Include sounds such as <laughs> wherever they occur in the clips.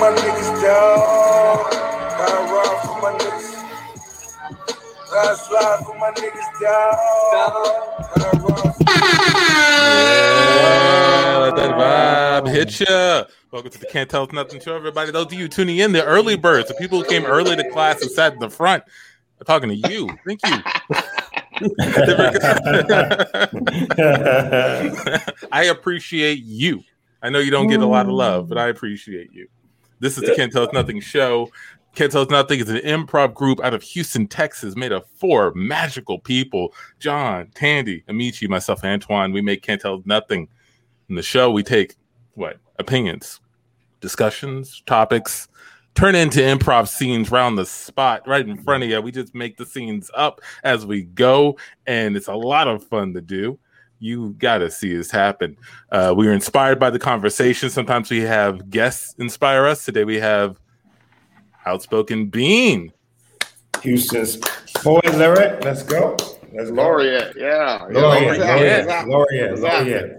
my niggas down. Gotta ride for my niggas. Gotta slide for my niggas down. Gotta ride for Yeah, let that vibe hit ya. Welcome to the Can't Tell Us Nothing show, everybody. Those of you tuning in, the early birds, the people who came early to class and sat in the front, I'm talking to you. Thank you. <laughs> <laughs> I appreciate you. I know you don't get a lot of love, but I appreciate you. This is the Can't Tell Us Nothing show. Can't Tell Us Nothing is an improv group out of Houston, Texas, made of four magical people John, Tandy, Amici, myself, Antoine. We make Can't Tell Us Nothing. In the show, we take what? Opinions, discussions, topics, turn into improv scenes round the spot right in front of you. We just make the scenes up as we go, and it's a lot of fun to do. You got to see this happen. Uh, we are inspired by the conversation. Sometimes we have guests inspire us. Today we have Outspoken Bean. Houston's boy lyric. Let's go. Let's. Laureate, yeah. Laureate, Yeah, Laureate, exactly. Laureate, Exactly. Laureate.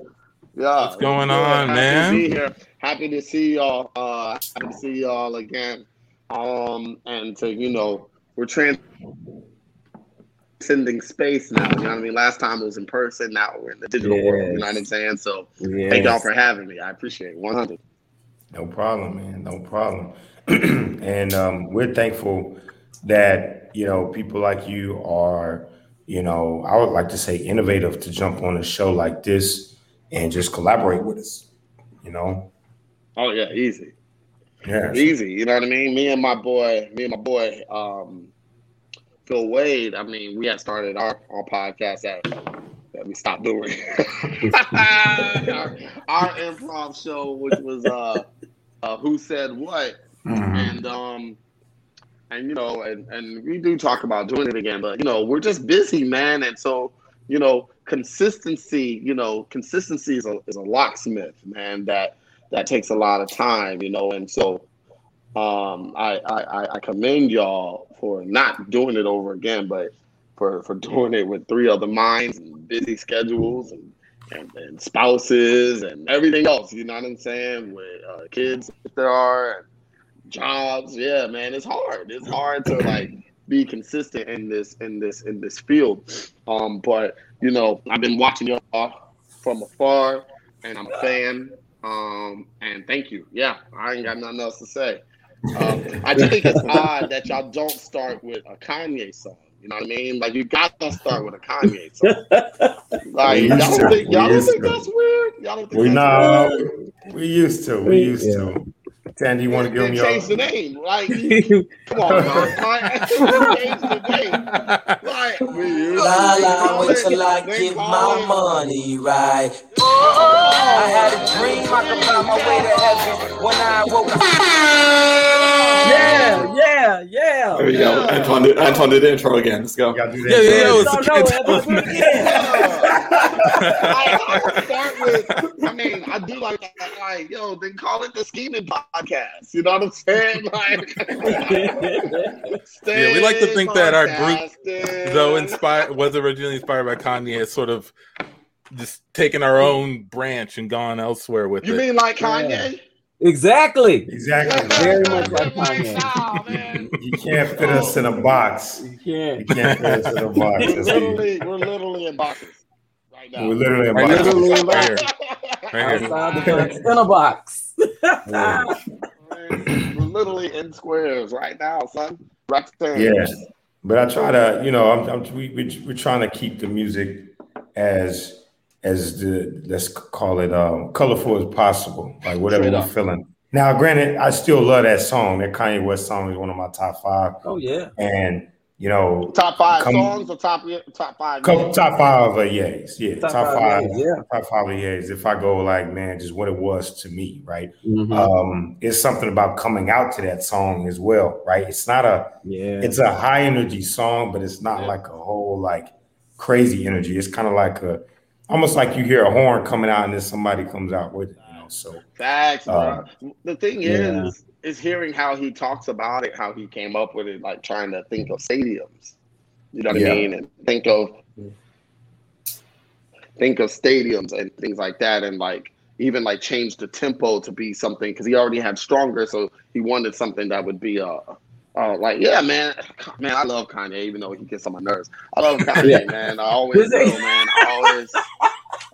Yeah. What's going Yeah, on, happy man? To be here. Happy to see y'all. Uh, happy to see y'all again. Um, and to you know, we're transcending space now. You know what I mean? Last time it was in person. Now we're in the digital world. You know what I'm saying? So thank y'all for having me. I appreciate it. 100. No problem, man. No problem. <clears throat> and um, we're thankful that you know people like you are, you know, I would like to say innovative to jump on a show like this and just collaborate with us. You know, Oh yeah, easy. yeah. Easy, you know what I mean? Me and my boy, me and my boy, um, Phil Wade. I mean, we had started our, our podcast that that we stopped doing. <laughs> our, our improv show, which was uh, uh, who said what, Mhm. and um, and you know, and and we do talk about doing it again, but you know, we're just busy, man, and so you know, consistency, you know, consistency is a is a locksmith, man. That that takes a lot of time, you know, and so um, I, I I commend y'all for not doing it over again, but for for doing it with three other minds and busy schedules and and, and spouses and everything else. You know what I'm saying? With uh, kids, if there are jobs, yeah, man, it's hard. It's hard to like be consistent in this in this in this field. Um, but you know, I've been watching y'all from afar, and I'm a fan. Um, and thank you. Yeah, I ain't got nothing else to say. Um, <laughs> I just think it's odd that y'all don't start with a Kanye song. You know what I mean? Like you gotta start with a Kanye song. <laughs> Like y'all used to. don't think We y'all don't think that's weird? Y'all don't think We that's know weird? we used to. We used to. Tandy, you want to give Then me your change the name. Like you- <laughs> come on, man. Like, <laughs> change the name. Like we used to La la, wait till I they get call my money right. Oh, I had a oh, dream oh. I could find my way to heaven when I woke up. <laughs> Yeah, yeah, yeah. There we go. Antoine did, Antoine did the intro again. Let's go. Gotta Yeah, yeah, yo, it's No, the no, Can't Tell Us Evan, Nothing. I, I start with, I mean, I do like that. Like, yo, then call it the scheming podcast. You know what I'm saying? Like, Yeah, we like to think that our group, though inspired was originally inspired by Kanye, has sort of just taken our own branch and gone elsewhere with You it. You mean like Kanye? Exactly. Exactly. Very much like Like, Kanye. nah, man. You can't fit us in a box. You You can't. can't fit us in a box. We're literally, we're literally in boxes right now. We're literally in Right boxes. now. Literally Right here. Right here. The fence, in a box. <laughs> Yeah. We're literally in squares right now, son. Rectangles. Yeah, but I try to, you know, I'm, I'm we, we, we're trying to keep the music as as the let's call it um, colorful as possible, like whatever Straight we're up. feeling. Now, granted, I still love that song. That Kanye West song is one of my top five, Oh yeah. and you know, Top five Come- songs or top top five? couple, names? top five of yays, yeah, Top top, five five, yays, yeah. top five of yays. If I go like, man, just what it was to me, right? Mhm. Um, it's something about coming out to that song as well, right? It's not a yeah. it's a high energy song, but it's not Yeah. like a whole like crazy energy. It's kind of like a almost like you hear a horn coming out and then somebody comes out with it, you know. So Facts, Uh, bro. The thing yeah. is, is hearing how he talks about it, how he came up with it, like trying to think of stadiums. You know what Yeah. I mean? And think of think of stadiums and things like that, and like even like change the tempo to be something because he already had stronger, so he wanted something that would be uh. Uh, like yeah, man, man, I love Kanye, even though he gets on my nerves. I love <laughs> Kanye, man. I always will, man. I always,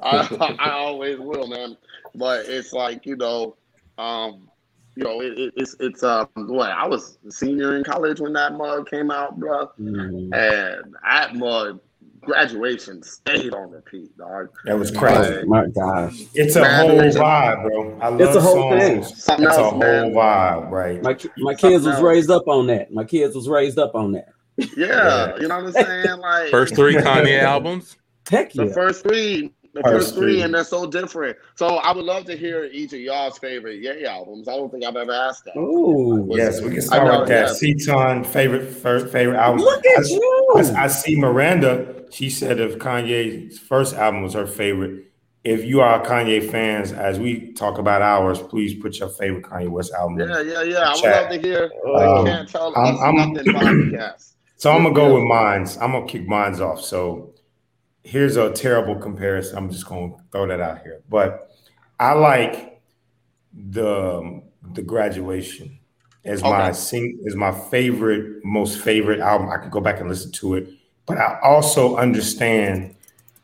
I, <laughs> I always will, man. But it's like you know, um, you know, it, it, it's it's um, what I was senior in college when that mug came out, bro, Mhm. and that mug graduation stayed on repeat, dog. That was crazy. My gosh. It's a Man, whole vibe, bro. I love It's a whole thing. songs. Something It's a whole man. vibe, right? My my kids was raised up on that. My kids was raised up on that. Yeah, you know what I'm saying? Like First three Kanye <laughs> albums. Heck the yeah. first three, the First first three, three. and they're so different. So I would love to hear each of y'all's favorite Ye albums. I don't think I've ever asked that. Ooh. Yes, we can I start know, with that. yeah. Ceton favorite first favorite album. Look I, at you. I, I see Miranda. She said if Kanye's first album was her favorite. If you are Kanye fans, as we talk about ours, please put your favorite Kanye West album. in. Yeah, yeah, yeah. I would Chat. love to hear. Um, I can't tell I'm- us I'm- nothing podcast. So I'm gonna go with mines. I'm gonna kick mines off. So here's a terrible comparison. I'm just gonna throw that out here. But I like the the graduation as my sing is my favorite, most favorite album. I could go back and listen to it. But I also understand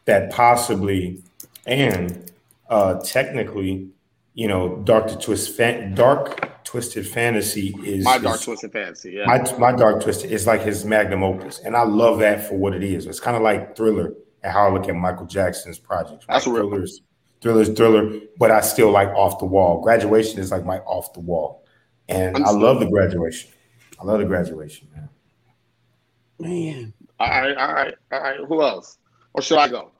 that possibly and uh technically, you know, Dark to Twist fan, Dark Twisted Fantasy is My is- Dark Twisted Fantasy. Yeah. my my dark twisted is like his magnum opus, and I love that for what it is. It's kind of like Thriller and how I look at Michael Jackson's projects. That's right? real. Thriller's Thriller's Thriller, but I still like Off the Wall. Graduation is like my Off the Wall, and I Understood. love the graduation. I love the graduation, man. Man. all right, all right, all right. Who else? Or should I go?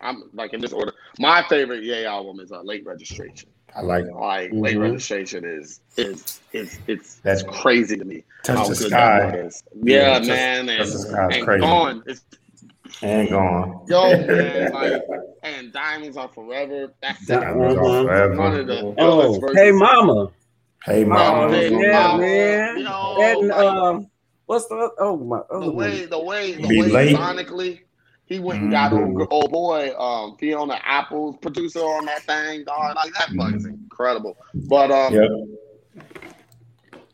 I'm like in this order. My favorite Ye album is uh, Late Registration. I like it. Like Late Mhm. Registration is is is it's That's that's crazy to me. Touch the sky that is. Yeah, Touch- man, Touch and, the Sky is and crazy. gone. It's and gone. yo man, <laughs> like and Diamonds Are Forever. That's That- Diamonds are forever. one of the Oh, hey mama. Hey, Oh, mama. hey, yeah, mama. man. Yo, and like, uh, what's the oh my the way one? the way the Be way late. sonically he went and got Mhm. old, old boy um Fiona Apple's producer on that thing dog like that fuck is incredible but um Yep.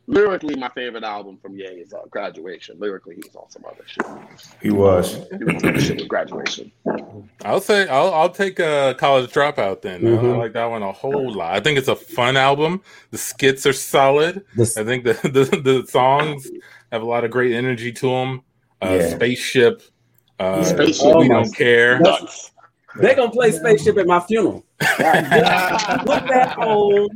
Lyrically my favorite album from Ye is uh, Graduation lyrically he was on some other shit He was. he was on shit with Graduation I'll say I'll I'll take a college dropout then. I Mhm. like that one a whole lot. I think it's a fun album. The skits are solid. This, I think the <laughs> the, the songs have a lot of great energy to them. Uh, Yeah. Spaceship. Uh, Spaceship. we Oh don't care. nuts they gonna play spaceship at my funeral. Put that home,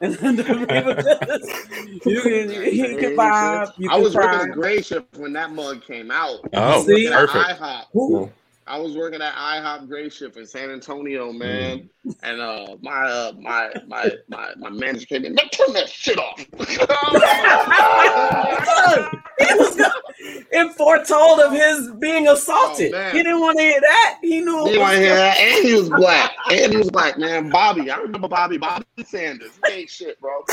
and then the you can you can vibe. You I can was working cry. a grade shift when that mug came out Oh, See? Perfect. IHOP. Who? I was working at IHOP Great Shift in San Antonio, man, and uh, my uh, my my my my manager came in. Man, turn that shit off. he was gonna, it foretold of his being assaulted. Oh, he didn't want to hear that. He knew. you It want was to hear that? And he was black. And he was black, man. Bobby, I remember Bobby. Bobby Sanders. He ain't shit, bro.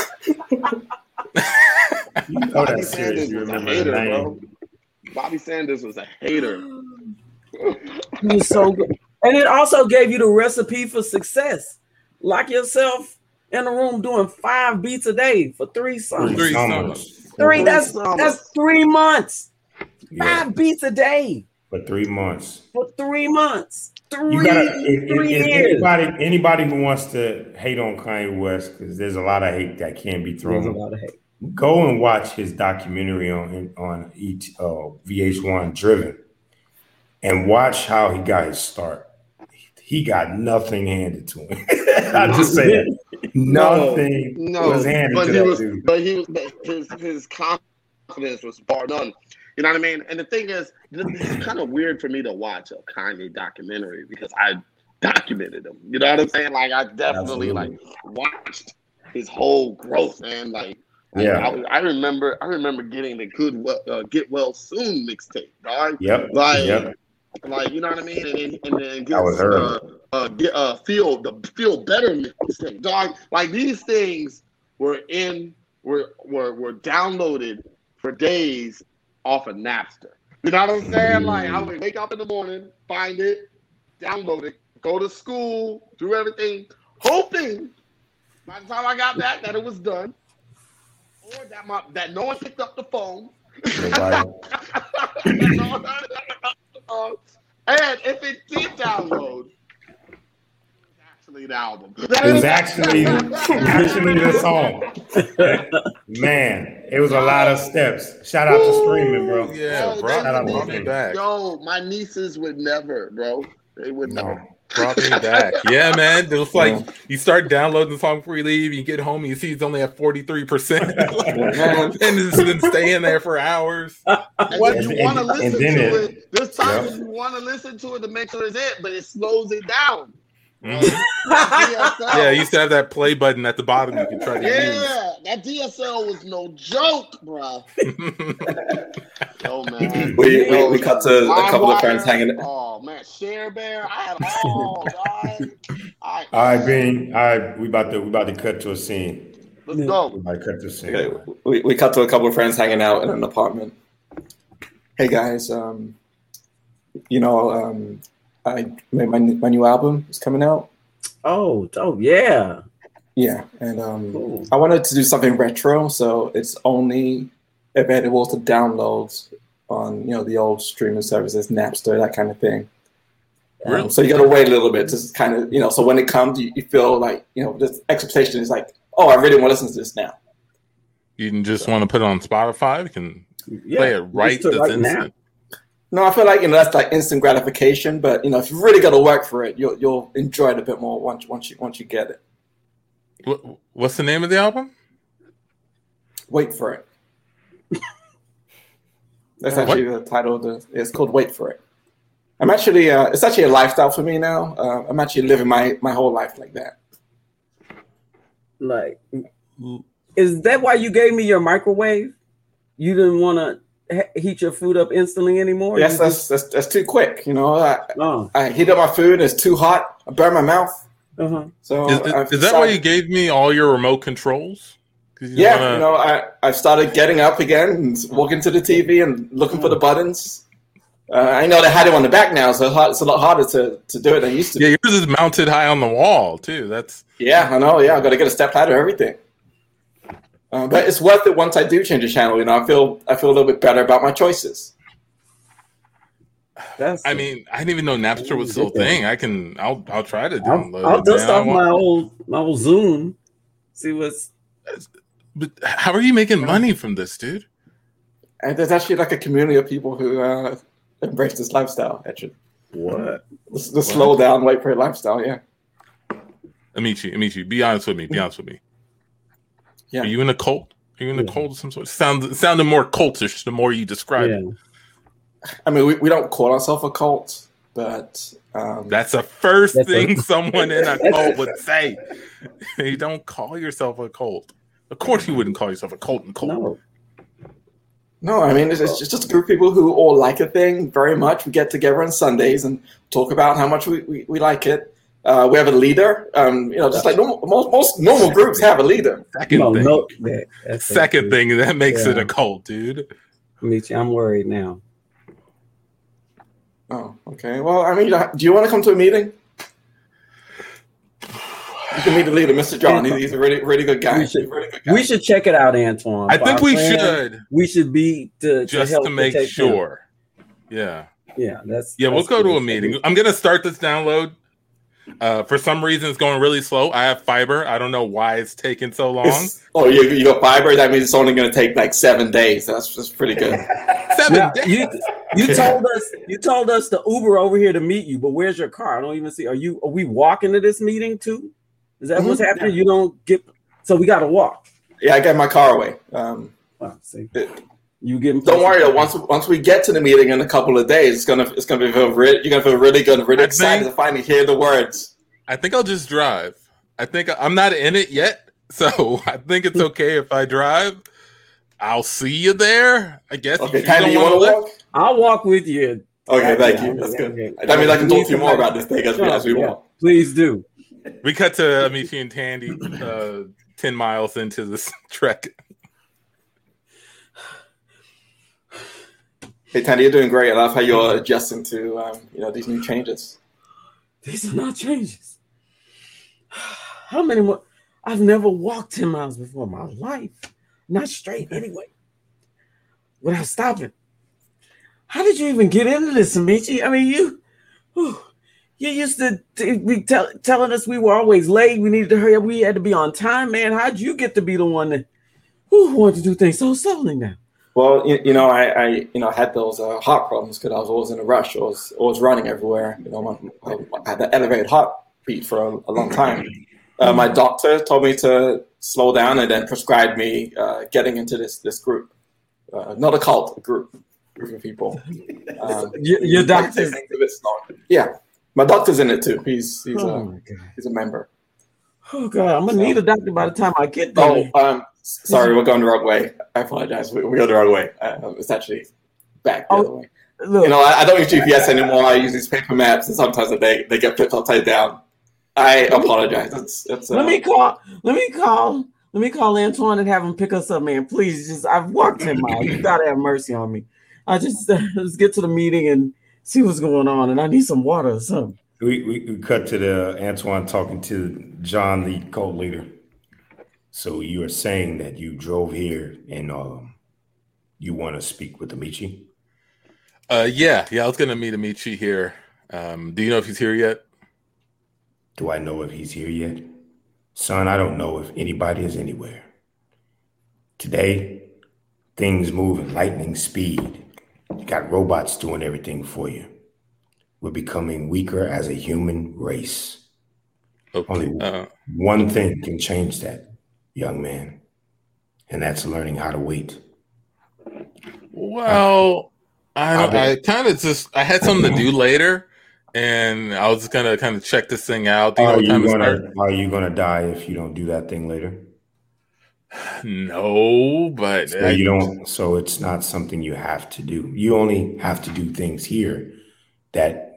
You <laughs> know Bobby that. Sanders You was a hater, name. bro. Bobby Sanders was a hater. He was so good, and it also gave you the recipe for success. Lock yourself in a room doing five beats a day for three songs. Three Summers. Three. That's Summers. that's three months. Yeah, Five beats a day for three months. for three months. Three, You gotta if, if, three if years. anybody anybody who wants to hate on Kanye West because there's a lot of hate that can be There's a thrown. lot of hate. Go and watch his documentary on on ET, uh, VH1 Driven, and watch how he got his start. He got nothing handed to him. <laughs> I just say that <laughs> nothing No, was handed but to he was, dude. but he was, but his his confidence was bar none. You know what I mean? And the thing is, it's kind of weird for me to watch a Kanye documentary because I documented him. You know what I'm saying? Like I definitely Absolutely. like watched his whole growth, man. Like. I- Yeah. I, I remember. I remember getting the good, well, uh, get well soon mixtape, dog. Yep. Like, Yep. Like you know what I mean, and then and then was uh, uh, get uh, feel the feel better mixtape, dog. Like these things were in were were were downloaded for days off of Napster. You know what I'm saying? Like I would wake up in the morning, find it, download it, go to school, do everything, hoping by the time I got back that it was done, or that my that no one picked up the phone. Nobody. <laughs> That no one picked up the phone. and if it did download, it was actually the album. It was actually actually the song. Man, it was a lot of steps. Shout out to streaming, bro. Yeah, Yo, bro. Shout out to Brought me streaming. back. Yo, my nieces would never, bro. They would never. No. Brought me <laughs> back. Yeah, man. It was like you start downloading the song before you leave, you get home, and you see it's only at 43%. <laughs> <laughs> and it's been staying there for hours. And What? then you want to listen to it- it. There's times Yeah. you want to listen to it to make sure it's it, but it slows it down. Mhm. Yeah, I used to have that play button at the bottom you can try to Yeah, that DSL was no joke, bro. use. Yo, <laughs> man. We, we, we cut to a couple of friends hanging. Oh man, Share Bear. I had all. dog. All right, All right, Bean. All right, we about to we about to cut to a scene. let's We go. about to cut to a scene. Okay, we, we cut to a couple of friends hanging out in an apartment. Hey guys, um, you know, um, I made my my new album is coming out. Oh, oh yeah. Yeah, and um, Cool. I wanted to do something retro, so it's only available to download on you know the old streaming services, Napster, that kind of thing. Um, Really? so you got to wait a little bit, just kind of you know. So when it comes, you, you feel like you know this expectation is like, oh, I really want to listen to this now. you can just want to put it on Spotify. You can Yeah. play it right Just this to right now. Instant. No, I feel like you know that's like instant gratification, but you know if you really got to work for it, you'll you'll enjoy it a bit more once once you once you get it. What's the name of the album? Wait for it. <laughs> That's What? actually the title of the. It's called Wait for It. I'm actually. Uh, it's actually a lifestyle for me now. Uh, I'm actually living my my whole life like that. Like, is that why you gave me your microwave? You didn't want to heat your food up instantly anymore? yes, You that's, that's that's too quick. You know, I, oh, I heat up my food. It's too hot. I burn my mouth. uh-huh. So Is, I've is, is that why you gave me all your remote controls? 'Cause you Yeah, wanna- you know, I I started getting up again and walking to the TV and looking for the buttons. Uh, I know they had it on the back now, so it's a lot harder to, to do it than it used to. be. yeah, yours is mounted high on the wall too. That's Yeah, I know. Yeah, I got to get a step ladder, everything. Uh, but it's worth it once I do change the channel. You know, I feel I feel a little bit better about my choices. That's. I mean, I didn't even know Napster was still a thing. I can, I'll, I'll try to I'll, download. I'll dust off my old my old Zune. See what's. But how are you making money from this, dude? And there's actually like a community of people who uh, embrace this lifestyle. Actually, What? the, the slow down, wait for it lifestyle. Yeah, Amici, Amici, be honest with me. Be honest with me. Yeah. Are you in a cult? Are you in a Yeah. cult of some sort? Sound sounded more cultish the more you describe it. I mean, we, we don't call ourselves a cult, but um, That's the first That's a- thing someone in a <laughs> cult would say. you don't call yourself a cult. Of course, you wouldn't call yourself a cult and cult. No. No, I mean it's, it's just a group of people who all like a thing very much. We get together on Sundays and talk about how much we, we, we like it. Uh, we have a leader. Um, you know, just like normal, most, most normal groups have a leader. Second No, thing. no. that- Second it. thing that makes it a cult, dude. Michi, I'm worried now. Oh, okay. Well, I mean, do you want to come to a meeting? You can meet the leader, Mr. John. He's, he's a really, really good guy. We should- really good guy. We should check it out, Antoine. I think we plan, should We should be to, just help to make protect them. sure. Yeah. Yeah, that's Yeah, we'll go to a meeting. I'm gonna start this download. Uh, for some reason, it's going really slow. I have fiber. I don't know why it's taking so long. It's- oh, you, you got fiber? That means it's only going to take like seven days. That's just pretty good. <laughs> Seven Now, days. you you told us you told us to Uber over here to meet you, but where's your car? I don't even see. Are you are we walking to this meeting too? Is that what's Mhm. happening? You don't get so we got to walk. Yeah, I got my car away. Um, Wow, see, it- you getting don't worry though. Once once we get to the meeting in a couple of days, it's gonna it's gonna be feel really, you're gonna feel really good, and really I excited think- to finally hear the words. I think I'll just drive. I think I'm not in it yet, <laughs> so I think it's okay if I drive. I'll see you there. I guess. Okay, if Tandy, you want wanna walk? I'll walk with you. Okay, thank Yeah, you. That's yeah, good. yeah. That means I can talk to you more about this thing as we as we Yeah, walk. Please do. We cut to Amici and Tandy, uh, ten miles into this <laughs> trek. Hey, Tandy, you're doing great. I love how you're adjusting to um, you know these new changes. These are not changes. how many more? I've never walked 10 miles before in my life. Not straight anyway. Without stopping. How did you even get into this, Amici? I mean, you whew, you used to t- be tell, telling us we were always late. We needed to hurry up. We had to be on time, man. How'd you get to be the one that who wanted to do things so slowly now? Well, you, you know, I, I you know had those uh, heart problems because I was always in a rush. I was always running everywhere. You know, my, I had the elevated heartbeat for a, a long time. Uh, my doctor told me to slow down and then prescribed me uh, getting into this this group, uh, not a cult, a group, group of people. <laughs> Um, Your, your doctor's things a. Yeah, my doctor's in it too. He's he's oh a he's a member. Oh god, I'm gonna need a doctor by the time I get there. Oh, um, sorry, we're going the wrong way. I apologize. We, we're going the wrong way. Uh, it's actually back the Oh, other way. Look, You know, I, I don't use GPS anymore. I use these paper maps, and sometimes they they get flipped upside down. I apologize. It's, it's, uh, let me call. Let me call. Let me call Antoine and have him pick us up, man. Please, just I've walked him out. You gotta have mercy on me. I just <laughs> let's get to the meeting and see what's going on, and I need some water or something. We, we, we cut to the Antoine talking to John, the cult leader. So you are saying that you drove here and um, you want to speak with Amici? Uh, yeah, yeah. I was gonna meet Amici here. Um, do you know if he's here yet? Do I know if he's here yet? Son, I don't know if anybody is anywhere. Today, things move at lightning speed. You got robots doing everything for you. We're becoming weaker as a human race. Okay. Only Uh, one thing can change that, young man, and that's learning how to wait. well, I I'll I kind of just I had something to do <clears throat> later, and I was just gonna kind of check this thing out. Do you Are you time gonna? Are you gonna die if you don't do that thing later? <sighs> No, but So I- you don't. So it's not something you have to do. You only have to do things here that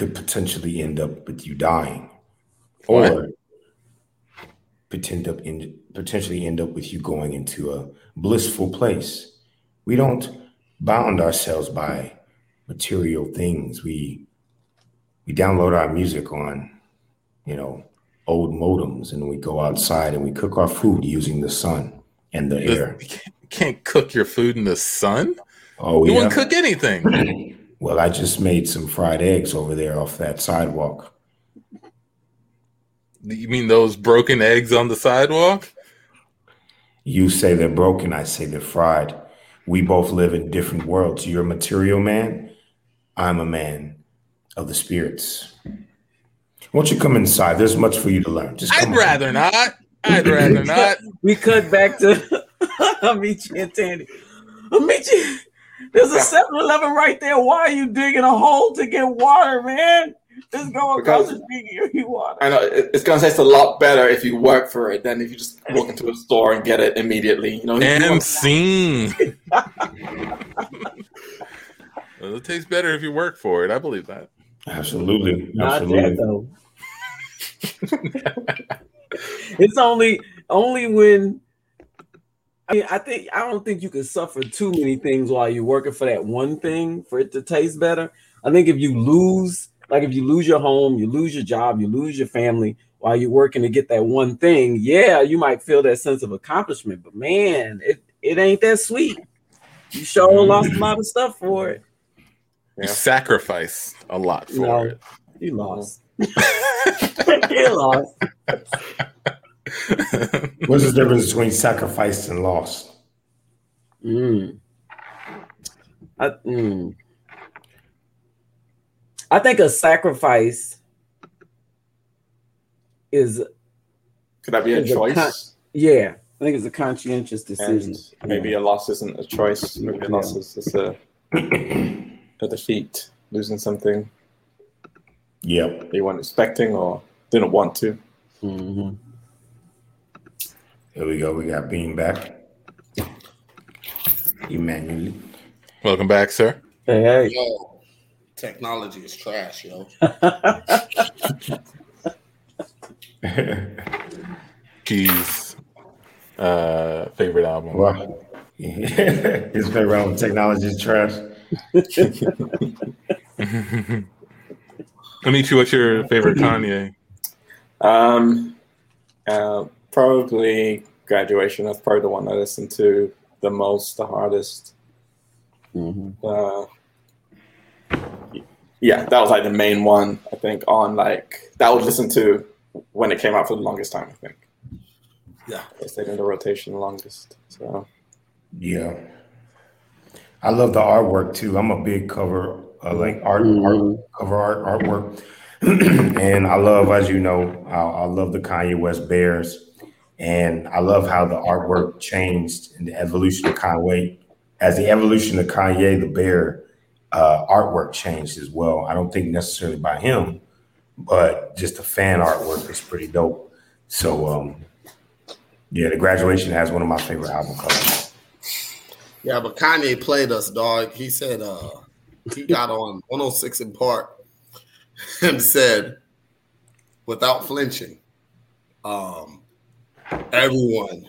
could potentially end up with you dying, What? or potentially up in, potentially end up with you going into a blissful place. We don't bound ourselves by material things. We we download our music on, you know, old modems, and we go outside and we cook our food using the sun and the the- air. you <laughs> can't, cook your food in the sun. Oh You yeah. won't cook anything. <clears throat> Well, I just made some fried eggs over there off that sidewalk. you mean those broken eggs on the sidewalk? You say they're broken, I say they're fried. We both live in different worlds. You're a material man. I'm a man of the spirits. Won't you come inside? There's much for you to learn. Just I'd come on. rather not. I'd rather <laughs> not. We cut back to <laughs> Amici and Tandy. Amici, there's a 7-Eleven right there. Why are you digging a hole to get water, man? Just go across the street and get you water. I know it's gonna taste a lot better if you work for it than if you just walk into a store and get it immediately. You know, And want- scene. <laughs> well, it tastes better if you work for it. I believe that. Absolutely. Not Absolutely. that though. <laughs> it's only only when I mean I think I don't think you can suffer too many things while you're working for that one thing for it to taste better. I think if you lose, like if you lose your home, you lose your job, you lose your family while you're working to get that one thing, yeah, you might feel that sense of accomplishment, but man, it, it ain't that sweet. You sure mm-hmm. lost a lot of stuff for it. You sacrifice a lot for No. it. You lost. <laughs> <laughs> you lost. <laughs> What's the difference between sacrifice and loss? Mm. I, mm. I think a sacrifice is could that be a It's a choice? con- yeah. I think it's a conscientious decision. and maybe a loss isn't a choice. Maybe a loss is just a, a defeat, losing something Yep. you weren't expecting or didn't want to. Mhm. Here we go. We got Bean back. Emmanuel. Welcome back, sir. Hey, hey. Yo, technology is trash, yo. <laughs> Keys. Uh, favorite album. Wow. <laughs> His favorite album, Technology is Trash. <laughs> Amici, what's your favorite Kanye? Um, Uh, probably graduation. That's probably the one I listened to the most, the hardest. Mhm. Uh, yeah, that was like the main one. I think on like that I would listen to when it came out for the longest time. I think. Yeah. it stayed in the rotation the longest. So Yeah. I love the artwork too. I'm a big cover, uh, like art, Mhm. art cover art artwork, <clears throat> and I love, as you know, I, I love the Kanye West Bears, and I love how the artwork changed in the evolution of Kanye. As the evolution of Kanye, the Bear uh, artwork changed as well. I don't think necessarily by him, but just the fan artwork is pretty dope. So, um, yeah, the graduation has one of my favorite album covers. Yeah, but Kanye played us, dog. He said uh he got on 106 & Park <laughs> and said, without flinching, um, everyone,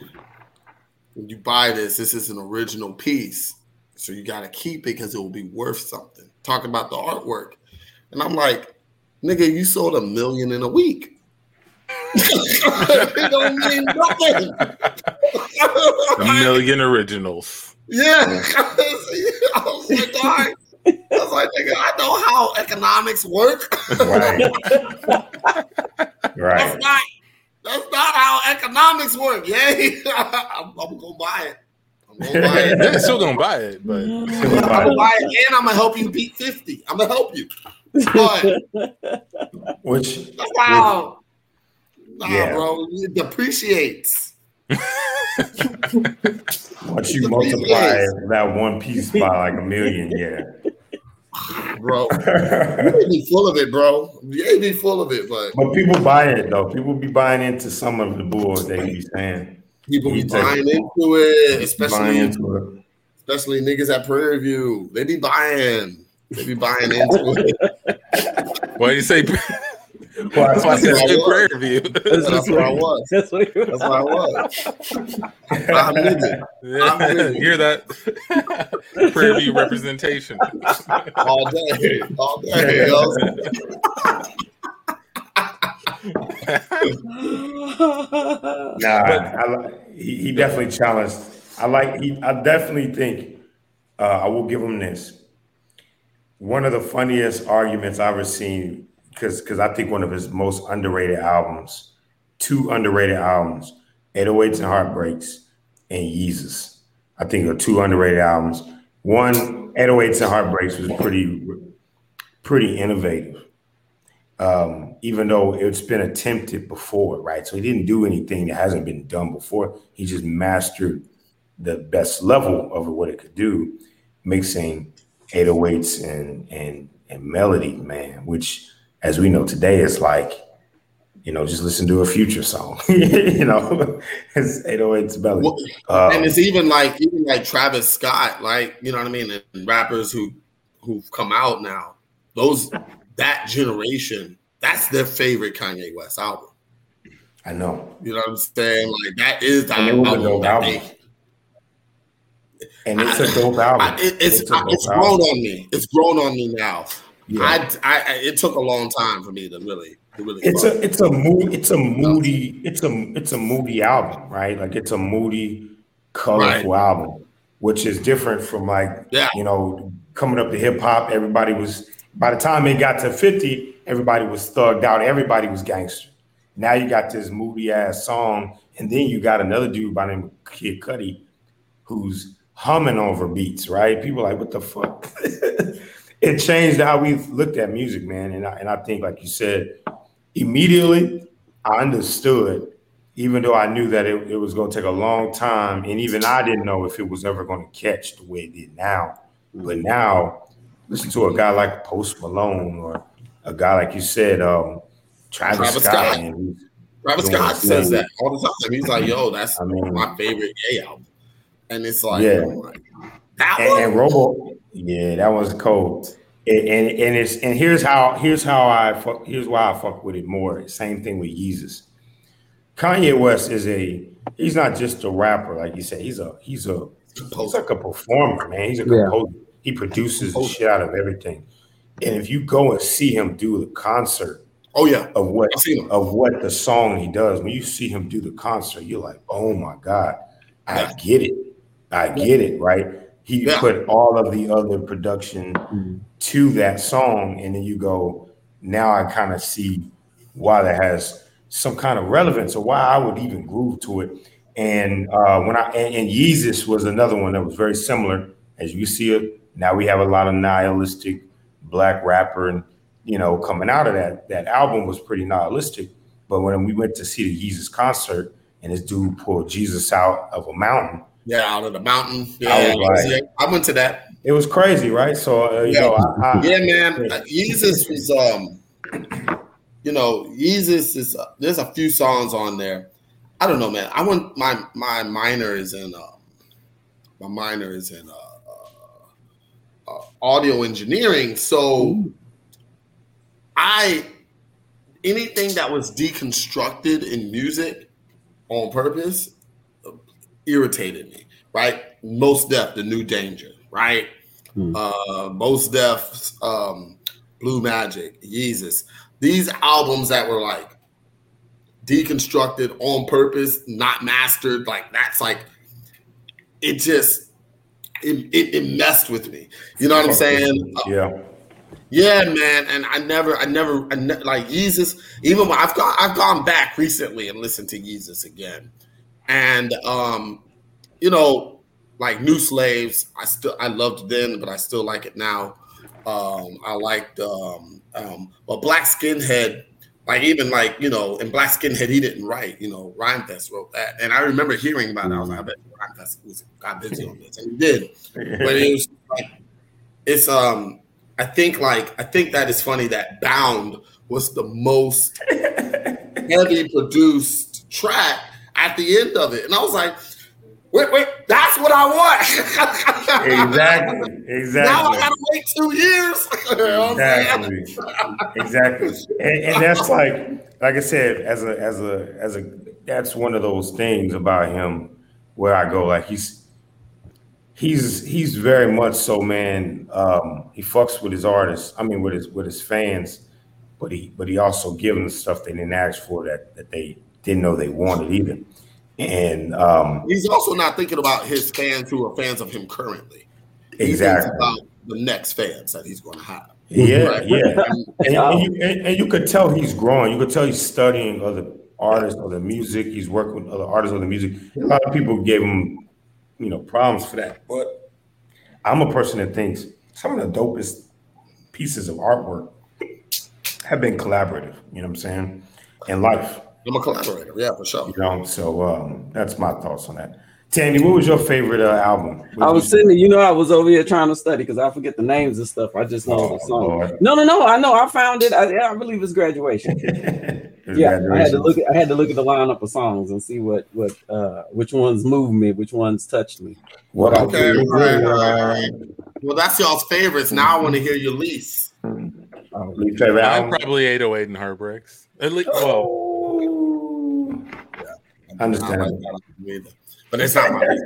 when you buy this, this is an original piece. So you gotta keep it because it will be worth something. Talk about the artwork. And I'm like, nigga, you sold a million in a week. <laughs> it don't mean nothing. A million originals. Yeah. <laughs> I was like, all right. I was like, nigga, I know how economics work. Right. <laughs> right. That's not that's not how economics work. Yay. <laughs> I'm, I'm gonna buy it. I'm gonna buy it. They're <laughs> still gonna buy it, but <laughs> I'm gonna buy it and I'm gonna help you beat 50. I'm gonna help you. But Which that's how nah, Yeah. bro, it depreciates. once you multiply that one piece by like a million, yeah. Bro. <laughs> You be full of it, bro. You be full of it, but But people buy it though. People be buying into some of the bulls they be saying. people be buying into it, especially into it. especially niggas at Prairie View. They be buying. They be buying into it. <laughs> why do you say? Why- That's why I said That's what- Prairie View. That's what I was. That's what he was. That's what I was. I'm nigga. I'm with you. Hear that? <laughs> Prairie View representation. All day. All day. yo. <laughs> Nah, I, li- he, he definitely challenged. I like. He, I definitely think. Uh, I will give him this. One of the funniest arguments I've ever seen, because because I think one of his most underrated albums, two underrated albums, 808s and Heartbreaks, and Yeezus. I think are two underrated albums. One, 808s and Heartbreaks was pretty pretty innovative. Um, even though it's been attempted before, right? So he didn't do anything that hasn't been done before. He just mastered the best level of what it could do, mixing 808s and and and melody, man. Which, as we know today, it's like, you know, just listen to a future song. <laughs> you know, it's 808s melody. Well, Um, and it's even like even like Travis Scott, like you know what I mean, and rappers who who've come out now. Those that generation, that's their favorite Kanye West album. I know, You know what I'm saying? Like that is the And it was a album that album. and it's a dope album. I, it, it's It's it's grown on me. It's grown on me now. Yeah. I, I, it took a long time for me to really to really. it's a it's a mood it's a moody it's a it's a moody album right like it's a moody colorful album which is different from like Yeah. you know coming up to hip-hop everybody was by the time it got to 50 everybody was thugged out everybody was gangster now you got this moody ass song and then you got another dude by the name of kid Cudi who's humming over beats right people are like what the fuck <laughs> it changed how we looked at music man and I, and I think like you said immediately I understood, even though I knew that it, it was going to take a long time, and even I didn't know if it was ever going to catch the way it did now. But now, listen to a guy like Post Malone or a guy like you said, um, Travis, Travis Scott. Scott. Travis Scott says that all the time. He's like, "Yo, that's <laughs> I mean- my favorite gay album," and it's like, Yeah. That and, and Robo, yeah, that was cold. And, and and it's and here's how here's how I fuck here's why I fuck with it more. Same thing with Yeezus. Kanye West is a he's not just a rapper like you said. He's a he's a he's like a performer, man. He's a Yeah. composer. He produces the shit out of everything. And if you go and see him do the concert, Oh yeah, of what I've seen him. of what the song he does. When you see him do the concert, you're like, oh my god, I Yeah. get it, I get it. Right? He Yeah. put all of the other production to that song, and then you go, now I kind of see why that has some kind of relevance or why I would even groove to it. And uh, when I and, and Yeezus was another one that was very similar. As you see it now, we have a lot of nihilistic black rapper, and you know, coming out of that, that album was pretty nihilistic. But when we went to see the Yeezus concert, and this dude pulled Jesus out of a mountain, Yeah, out of the mountain. I Yeah, was like- yeah, I went to that. it was crazy, right? So uh, you Yeah. know, I, I, Yeah, man. Yeezus was um you know, Yeezus is uh, there's a few songs on there. I don't know, man. I want my my minor is in um my minor is in uh, uh, uh audio engineering. So I anything that was deconstructed in music on purpose uh, irritated me, right? Mos Def, the new danger, right? Hmm. Uh Mos Def, um, Blue Magic, Yeezus. These albums that were like deconstructed on purpose, not mastered, like that's like it just it, it, it messed with me. You know what I'm saying? Uh, yeah. yeah, man. And I never, I never, I ne- like Yeezus. Even when I've gone, I've gone back recently and listened to Yeezus again, and um, you know, like New Slaves. I still, I loved then, but I still like it now. Um, I liked, um, um, but Black Skinhead. Like even like you know, in Black Skinhead, he didn't write. You know, Rhymefest wrote that, and I remember hearing about it. I was like, I bet Rhymefest was got busy on this, and he did <laughs> but it was like it's um I think like I think that is funny that Bound was the most <laughs> heavy produced track at the end of it. And I was like, wait, wait, that's what I want. exactly, <laughs> Exactly. Now I gotta wait two years. <laughs> You know what I'm saying? exactly exactly and, and that's <laughs> like like i said as a as a as a that's one of those things about him where i go like he's he's he's very much so man um he fucks with his artists i mean with his with his fans but he but he also give them stuff they didn't ask for that that they didn't know they wanted either and um He's also not thinking about his fans who are fans of him currently. Exactly about the next fans that he's going to have. yeah Right. yeah and, and <laughs> you, and, and you could tell he's growing. You could tell he's studying other artists, other music. He's working with other artists, other music. A lot of people gave him, you know, problems for that. But I'm a person that thinks some of the dopest pieces of artwork have been collaborative. You know what I'm saying? In life, I'm a collaborator, yeah, for sure. you know. So um, that's my thoughts on that. Tandy, what was your favorite uh, album? What I was you- sitting there, you know, I was over here trying to study because I forget the names and stuff. I just know Oh, the song. Lord. No, no, no. I know. I found it. I, yeah, I believe it's graduation. <laughs> Yeah, I had to look. At, I had to look at the lineup of songs and see what what uh which ones moved me, which ones touched me. What Okay, did, all right, right. Well, that's y'all's favorites. Now I want to hear your least. Oh, Least favorite I'm album? probably 808 and Heartbreaks. At least, well, I don't like Understandable. that album either. But it's not my least.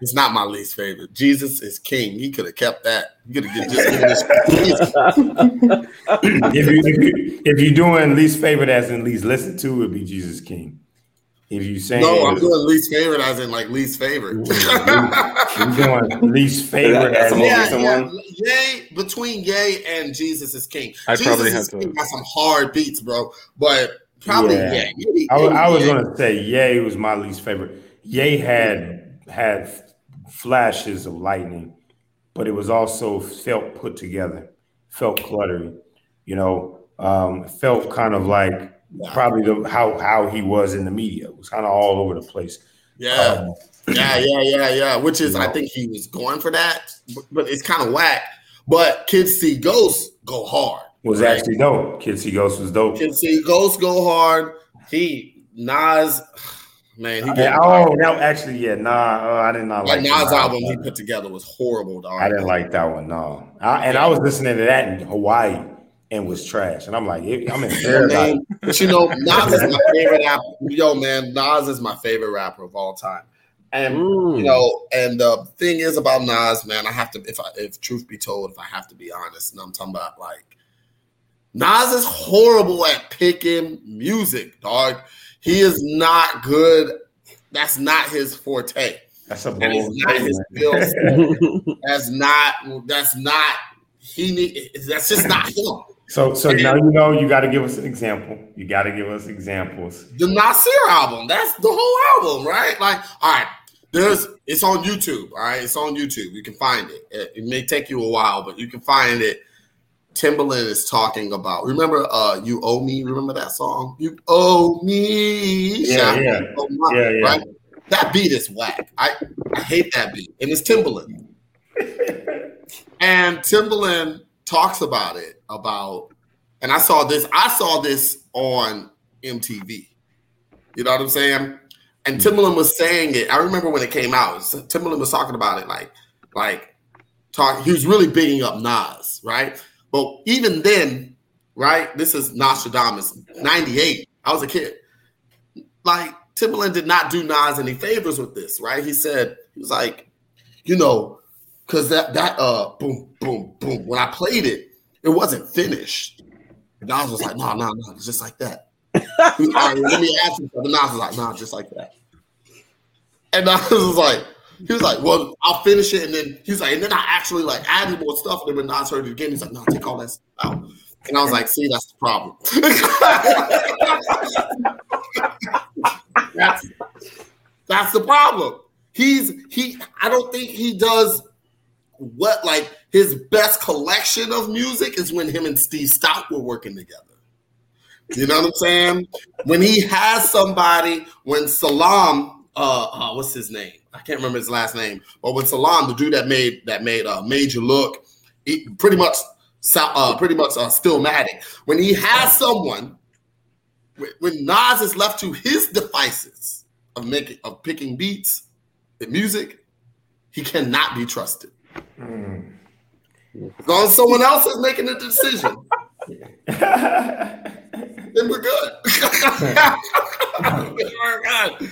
It's not my least favorite. Jesus is King. He could have kept that. He could have just given this <laughs> if you if you if you're doing least favorite as in least listened to, it'd be Jesus King. If you saying No, I'm doing least favorite as in like least favorite. you're doing least <laughs> favorite as a yeah, someone? yeah. Yay between Yay and Jesus is King. I'd Jesus probably is have to- King got some hard beats, bro. But probably Yeah. Yay. I, I was gonna say Ye was my least favorite. Ye had had flashes of lightning, but it was also felt put together, felt cluttery. You know, um, felt kind of like probably the how how he was in the media. It was kind of all over the place. Yeah. Um, Yeah, yeah, yeah, yeah. Which is, I think he was going for that, but, but it's kind of whack. But Kids See Ghosts go hard. Was right? actually dope. Kids See Ghosts was dope. Kids See Ghosts go hard. He Nas, man, he get oh, that actually, yeah, nah, uh, I did not like like Nas the album he put together was horrible, dog. I didn't like that one, no. I, and I was listening to that in Hawaii and was trash, and I'm like, I'm in <laughs> I paradise. but you know, <laughs> Nas is my favorite rapper. Yo, man, Nas is my favorite rapper of all time. And Mm. you know, and the thing is about Nas, man, I have to if I if truth be told, if I have to be honest, and I'm talking about like Nas is horrible at picking music, dog. He is not good. That's not his forte. That's a That is bold not his skill set. <laughs> That's not. That's not. He need. That's just not him. So, so now you know you got to give us an example. You got to give us examples. The Nasir album. That's the whole album, right? Like, all right. There's. It's on YouTube. All right. It's on YouTube. You can find it. It, it may take you a while, but you can find it. Timbaland is talking about. Remember, uh, "You Owe Me." Remember that song? "You Owe Me." Yeah, yeah. Omar, Yeah, yeah. Right? That beat is whack. I I hate that beat, and it's Timbaland. <laughs> and Timbaland talks about it about, and I saw this. I saw this on MTV. You know what I'm saying? And Timbaland was saying it. I remember when it came out. Timbaland was talking about it like, like, talk. He was really bigging up Nas, right? But even then, right? This is Nastradamus, '98. I was a kid. Like Timbaland did not do Nas any favors with this, right? He said he was like, you know, because that that uh boom boom boom when I played it, it wasn't finished. And Nas was like, no, no, no, it's just like that. <laughs> "All right, let me ask you something. Nas was like, nah, just like that. And Nas was like, he was like, well, I'll finish it, and then he's like, and then I actually like added more stuff. And then when Nas heard it again, he's like, no, take all that stuff out. And I was like, see, that's the problem. <laughs> that's that's the problem. He's he. I don't think he does what like his best collection of music is when him and Steve Stoute were working together. You know what I'm saying? When he has somebody, when Salaam, uh, uh what's his name? I can't remember his last name, but when Salaam, the dude that made that made uh Made You Look, he pretty much sou- uh pretty much uh Stillmatic. When he has someone, when- when Nas is left to his devices of making of picking beats and music, he cannot be trusted. Mm. As long as someone else is making the decision, <laughs> then we're good. <laughs> we're good.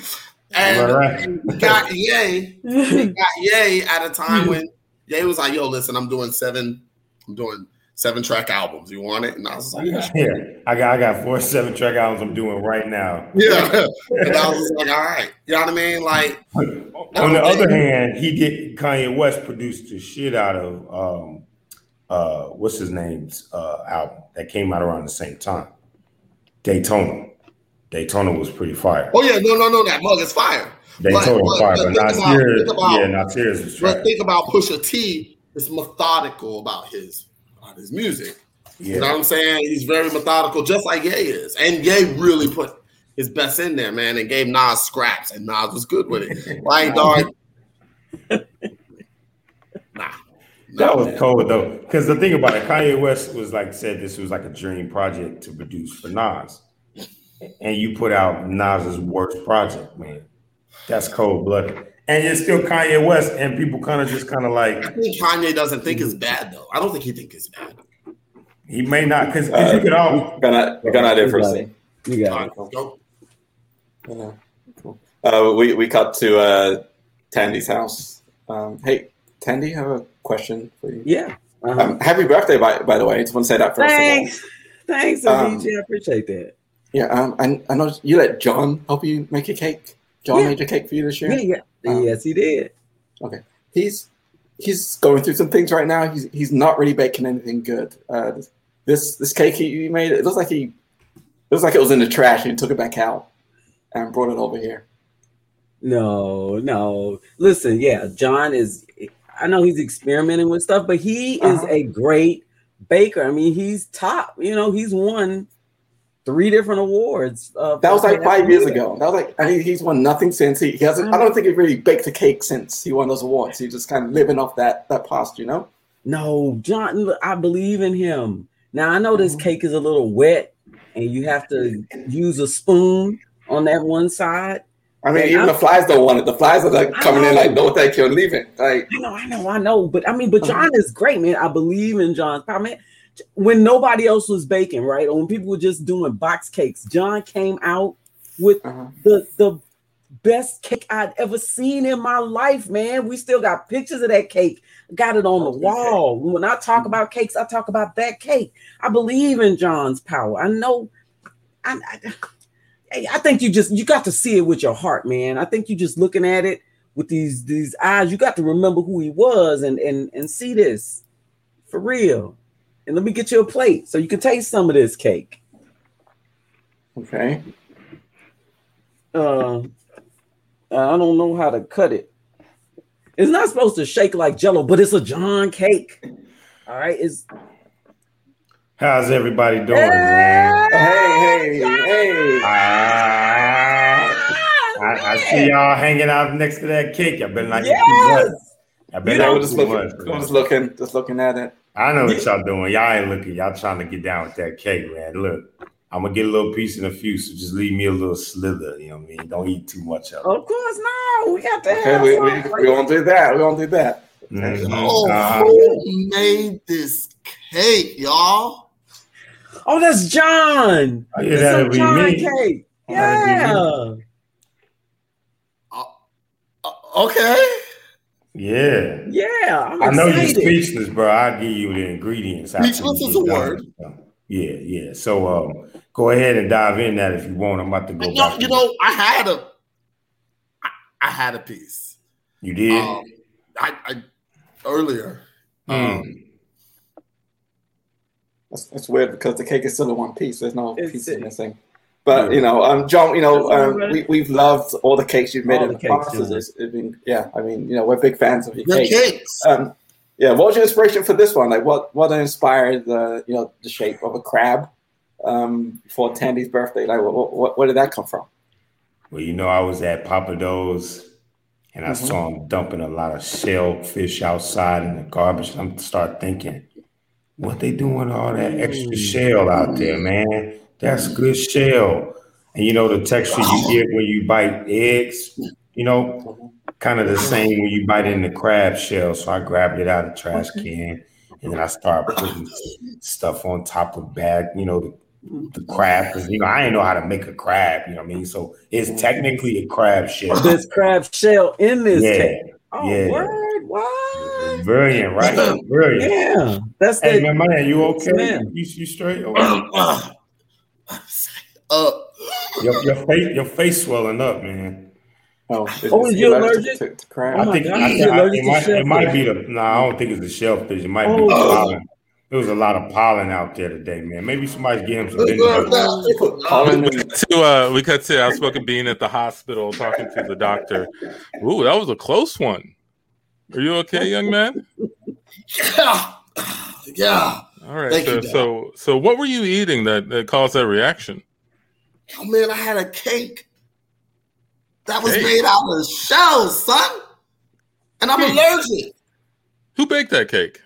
And All right. we got Ye. We <laughs> got Ye at a time when Ye was like, "Yo, listen, I'm doing seven. I'm doing seven track albums. You want it?" And I was like, "Yeah." Yeah, I got I got four seven track albums I'm doing right now. yeah. And I was like, "All right." You know what I mean? Like, On the other hand, he did Kanye West produced the shit out of um uh what's his name's uh album that came out around the same time. Daytona. Daytona was pretty fire. oh yeah, no, no, no, that mug is fire. Daytona was fire, but about- Nasir, about- yeah, Nasir's was But think about Pusha T is methodical about his about his music. You know what I'm saying? He's very methodical, just like Ye is. And Ye really put his best in there, man, and gave Nas scraps, and Nas was good with it. <laughs> Like, dog. <laughs> Nah. That was man. cold though, because the thing about it, Kanye West was like said this was like a dream project to produce for Nas, and you put out Nas's worst project, man. That's cold blooded, and it's still Kanye West, and people kind of just kind of like I think Kanye doesn't think it's bad though. I don't think he thinks it's bad. he may not because Uh, you could all Got an, got an idea for a scene. You got it. go. Uh, we we cut to uh, Tandy's house. Um, hey, Tandy, I have a question for you. Yeah. Uh-huh. Um, happy birthday, by by the way. I Just want to say that first Thanks. Thanks, Um, DJ. I appreciate that. Of all. Yeah, um, I, I know you let John help you make a cake. John Yeah. made a cake for you this year. Yeah, yeah. Um, yes, he did. Okay, he's he's going through some things right now. He's he's not really baking anything good. Uh, this this cake he, he made, it looks like he it looks like it was in the trash. He took it back out and brought it over here. No, no. Listen, yeah, John is. I know he's experimenting with stuff, but he is Uh-huh. a great baker. I mean, he's top. You know, he's won three different awards. Uh, That was like five years ago. That was like I mean, he's won nothing since. He, he hasn't. I don't think he really baked a cake since he won those awards. He's just kind of living off that that past, you know. No, John, I believe in him. Now I know this Mhm. cake is a little wet, and you have to use a spoon on that one side. I mean, Yeah, even I'm- the flies don't want it. The flies are like coming in like, no, thank you, and leaving. Like, I know, I know, I know. But I mean, but Uh-huh. John is great, man. I believe in John's power, man. When nobody else was baking, right, or when people were just doing box cakes, John came out with uh-huh. the the best cake I'd ever seen in my life, man. We still got pictures of that cake. Got it on the wall. When I talk about cakes, I talk about that cake. I believe in John's power. I know. I, I, I think you just you got to see it with your heart, man. I think you just looking at it with these these eyes. You got to remember who he was and and and see this for real. And let me get you a plate so you can taste some of this cake. Okay. Uh, I don't know how to cut it. It's not supposed to shake like Jello, but it's a John cake. All right, it's How's everybody doing, man? Hey, hey, hey. Ah, I, I see y'all hanging out next to that cake. I've been like Yes! too much. I've been Yeah, like just looking, much. we're just looking, just looking at it. I know what y'all doing. Y'all ain't looking. Y'all trying to get down with that cake, man. Look, I'm gonna get a little piece in a few, so just leave me a little slither. You know what I mean? Don't eat too much of it. of course no. We got to Okay, have we, some. we, we won't do that. We won't do that. Mhm. Oh, Uh-huh. who made this cake, y'all? Oh, that's John. Oh, yeah, It's that'll be John me. cake. That'll be Yeah. Uh, okay. Yeah. Yeah. I'm I know you're speechless, bro. I'll give you the ingredients. Speechless is a word. Yeah, yeah. So um, go ahead and dive in that if you want. I'm about to go You know, you know, I had a, I, I had a piece. you did. Um, I, I earlier. Mm. Um, That's, that's weird because the cake is still in one piece. There's no It's- pieces missing. But you know, um, John, you know, um, we, we've loved all the cakes you've made All in the the cakes, past. John. It's, it's been, yeah, I mean, you know, we're big fans of your the cakes. cakes. Um, yeah, what was your inspiration for this one? Like, what what inspired the you know the shape of a crab um, for Tandy's birthday? Like, what, what where did that come from? Well, you know, I was at Pappadeaux's and I Mhm. saw him dumping a lot of shellfish outside in the garbage. And I'm start thinking, what they doing with all that extra shell out there, man? That's good shell. And you know the texture you get when you bite eggs, you know, kind of the same when you bite in the crab shell. So I grabbed it out of the trash can and then I started putting stuff on top of bag, you know, the, the crab. Because you know, I didn't know how to make a crab, you know what I mean? So it's technically a crab shell. This crab shell in this Yeah, cake. Oh, yeah. word. What? Brilliant, right? Brilliant. Yeah. That's Hey the man, man, you okay? Man. You, you straight? Okay? <clears throat> uh, Your, your face, your face swelling up, man. Oh, is, Oh, is he you allergic allergic? to, to crab? Oh I think, God, I you think I, allergic it, to might, it might be the. No, I don't think it's the shellfish. It might be Oh. the pollen. There was a lot of pollen out there today, man. Maybe somebody give him some vinegar. Pollen We and- cut to uh, we cut to Outspoken Bean at the hospital talking to the doctor. Ooh, that was a close one. Are you okay, young man? yeah, <sighs> yeah. All right. Thank so, you, so, so, what were you eating that, that caused that reaction? Oh man, I had a cake that was Cake? made out of shells, son, and I'm Hmm. allergic. Who baked that cake?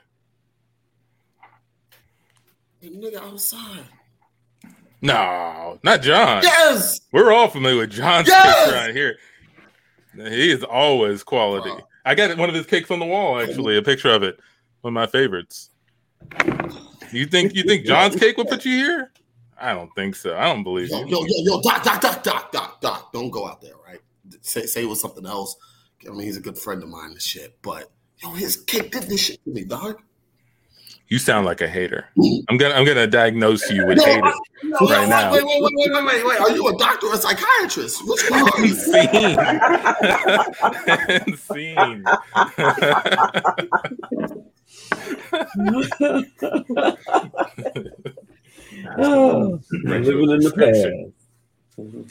The nigga outside. No, not John. Yes. We're all familiar with John's Yes! cake around here. He is always quality. I got one of his cakes on the wall, actually, a picture of it. One of my favorites. You think you think <laughs> John's cake would put you here? I don't think so. I don't believe Yo, you. yo, yo, yo, doc, doc, doc, doc, doc, doc. Don't go out there, right? Say, say it was something else. I mean, he's a good friend of mine and shit. But yo, his kid did this shit to me, dog. You sound like a hater. <laughs> I'm gonna I'm gonna diagnose you with No, haters I- no, no, right wait, now. Wait, wait, wait, wait, wait, wait, wait. Are you a doctor or a psychiatrist? Which one? Scene. Oh, living in the past.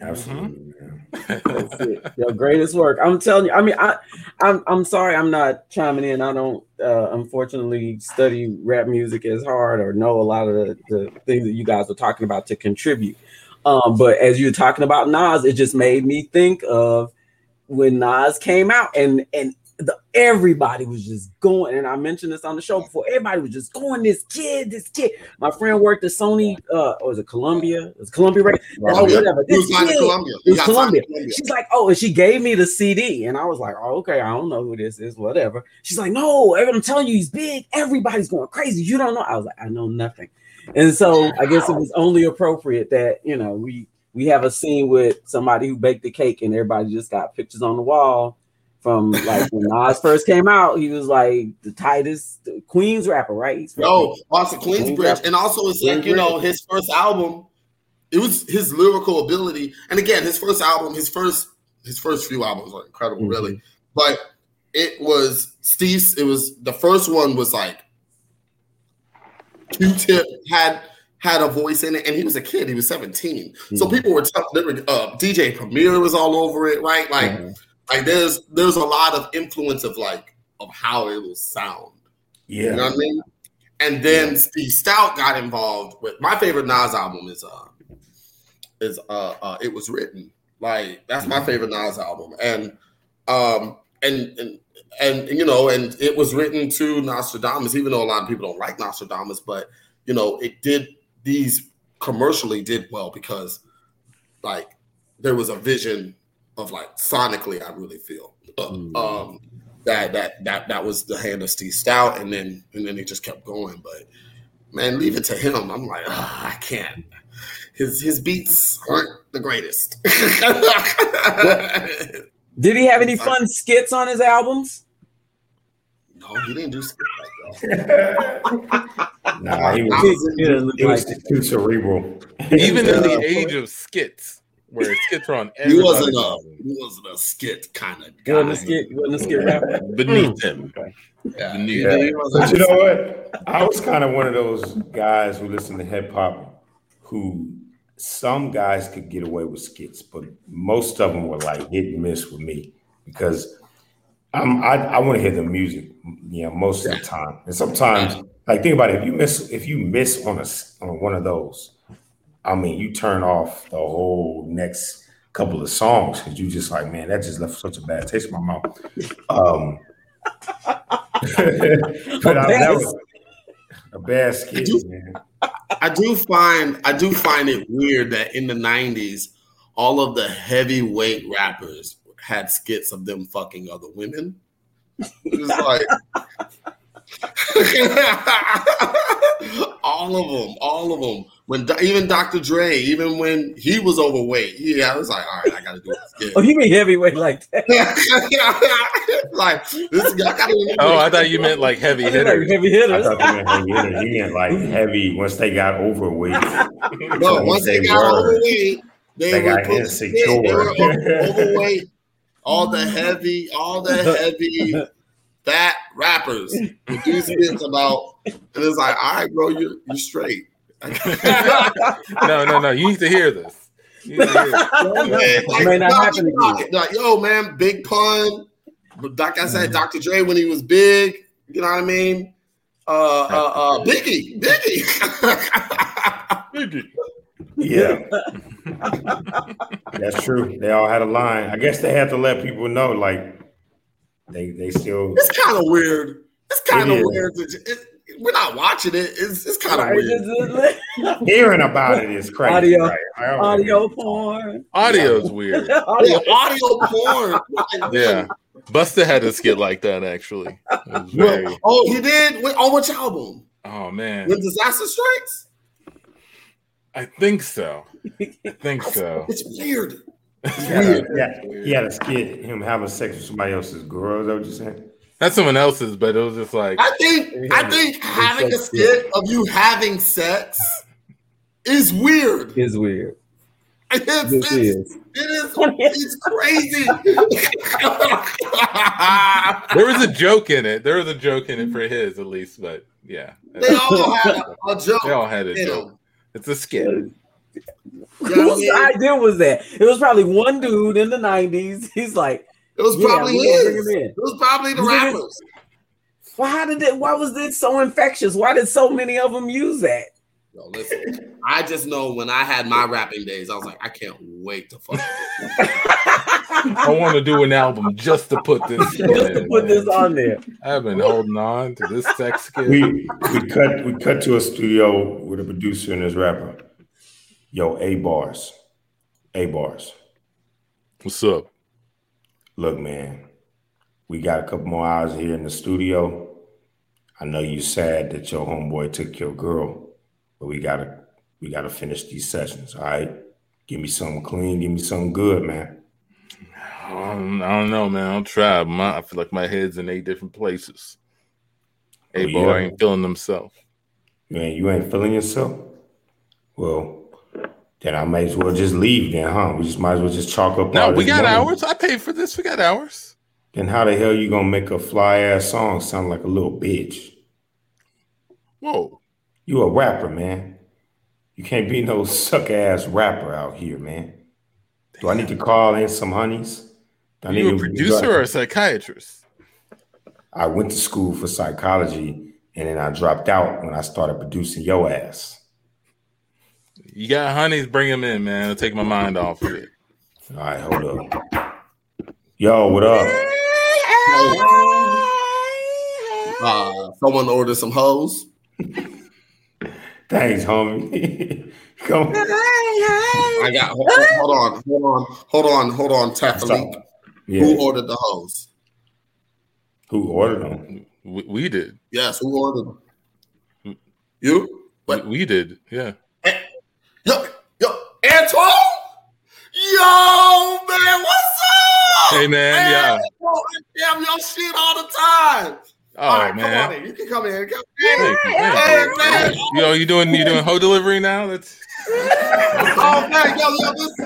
Absolutely. man. That's. <laughs> Your greatest work. I'm telling you. I mean, I, I'm, I'm sorry, I'm not chiming in. I don't, uh, unfortunately, study rap music as hard or know a lot of the, the things that you guys are talking about to contribute. Um, but as you're talking about Nas, it just made me think of when Nas came out, and and the, everybody was just going. And I mentioned this on the show before. Everybody was just going. This kid, this kid. My friend worked at Sony. Uh, or was it Columbia? It was Columbia, right? Oh, whatever. This kid- Columbia. it was got signed to Columbia. Columbia. She's like, oh, and she gave me the CD, and I was like, oh, okay, I don't know who this is, whatever. She's like, no, I'm telling you, he's big. Everybody's going crazy. You don't know. I was like, I know nothing. And so I guess it was only appropriate that you know we we have a scene with somebody who baked the cake, and everybody just got pictures on the wall from like when Nas first came out. He was like the tightest the Queens rapper, right? He's No, also Queensbridge, and also it's like you know his first album. It was his lyrical ability, and again, his first album, his first his first few albums are incredible, really. Mm-hmm. But it was Steve's. It was the first one was like Q-Tip had had a voice in it, and he was a kid. He was seventeen, so mm-hmm. people were tough. Uh, DJ Premier was all over it, right? Like, mm-hmm. Like there's there's a lot of influence of like of how it will sound. You know Yeah. what I mean? And then Steve Stoute got involved with my favorite Nas album is uh is uh, uh it was written. Like that's my favorite Nas album. And um and and and you know, and it was written to Nastradamus, even though a lot of people don't like Nastradamus, but you know, it did these commercially did well because like there was a vision of like sonically, I really feel. Uh, um that that that that was the hand of Steve Stoute, and then and then he just kept going. But man, leave it to him. I'm like, "Ah, I can't. His his beats aren't the greatest. Did he have any <laughs> fun skits on his albums? no, he didn't do skits like that. <laughs> Nah, he I was, was He didn't he was like- too cerebral. Even in the age of skits, where skits are on He wasn't a he wasn't a skit kind of He wasn't a skit. He wasn't a skit rapper. <laughs> beneath him. Yeah, Beneath Yeah. he wasn't- But you know what? I was kind of one of those guys who listened to hip hop who some guys could get away with skits, but most of them were like hit and miss with me because I'm I, I want to hear the music, you know, most of the time. And sometimes, like think about it, if you miss if you miss on a s- on one of those, I mean, you turn off the whole next couple of songs because you just like, man, that just left such a bad taste in my mouth. Um, <laughs> but I, that was a bad skit, man. I do find I do find it weird that in the '90s, all of the heavyweight rappers had skits of them fucking other women. It's like <laughs> all of them, all of them. When even Dr. Dre, even when he was overweight, yeah, I was like, all right, I got to do a skit. Oh, you mean heavyweight like that? <laughs> like this guy, I gotta Oh, I thought you meant like heavy hitter. Like hitters. heavy I hitters. thought you meant heavy hitter. He meant like heavy once they got overweight. No, once they They got were. overweight, they, They were got put- insecure. They were overweight. All the heavy, all the heavy fat rappers would do skits about, and it's like, all right, bro, you you straight. <laughs> No, no, no. You need to hear this. To hear this. Like, May not happen again. Like, yo, man, big pun. But like I said, Dr. Dre when he was big, you know what I mean? Uh, uh, uh, Biggie, Biggie. Yeah, that's true. They all had a line. I guess they had to let people know, like they they still. it's kind of weird. It's kind of is. weird. To, it, we're not watching it. It's, it's kind of Right, weird. just- <laughs> Hearing about it is crazy. Audio- right? I don't- Audio porn. Audio's weird. <laughs> Audio. Yeah, audio porn. <laughs> Yeah. Busta had a skit like that actually. Very, Oh, he did. Wait, on which album? oh man. When Disaster Strikes? I think so. I think so. It's weird. He had, a, yeah, he had a skit him having sex with somebody else's girl. Is that what you're saying? That's someone else's, but it was just like I think I think having a skit of you having sex is weird. It's weird. It's, This it's, is. it is it's crazy. <laughs> there was a joke in it. There was a joke in it for his at least, but yeah. they all had a joke. They all had a joke. them. It's a skit. You know what I Whose mean? idea was that? It was probably one dude in the 90s. <laughs> He's like, It was Yeah, probably we his. him in. It was probably the You think rappers. well, did it, why was it so infectious? Why did so many of them use that? Yo, listen, I just know when I had my rapping days, I was like, I can't wait to fuck. I want to do an album just to put this. <laughs> Just to in, put this on there. I've been holding on to this sex skit. We we cut we cut to a studio with a producer and his rapper. Yo, A bars, A bars. What's up? Look, man, we got a couple more hours here in the studio. I know you sad that your homeboy took your girl, but we gotta we gotta finish these sessions. All right, Give me something clean. Give me something good, man. I don't, I don't know, man. I'll try. My, I feel like my head's in eight different places. Hey, Oh, boy, yeah. ain't feeling himself. Man, you ain't feeling yourself? Well, then I might as well just leave then, huh? We just might as well just chalk up. No, we got money. hours. I paid for this. We got hours. Then how the hell you gonna make a fly ass song sound like a little bitch? Whoa. You a rapper, man. You can't be no suck ass rapper out here, man. Do I need to call in some honeys? Do I Are you a producer or a psychiatrist? I went to school for psychology and then I dropped out when I started producing your ass. You got honeys, bring them in, man. It'll take my mind off of it. All right, hold up. Yo, what up? Uh, someone ordered some hoes. Thanks, homie. <laughs> Come I got. Hold, hold on, hold on, hold on, hold on, Tafalik. Yeah. Who ordered the hoes? Who ordered them? We, we did. Yes, who ordered them? You? We, we did. Yeah. Yo, yo, Antoine? Yo, man, what's up? Hey, man, yeah. Yo, I damn your shit all the time. Oh right, man. come on in. You can come in. Come in. Hey, man. Yo, you doing you doing hoe delivery now? That's Oh man, yo, yo, this,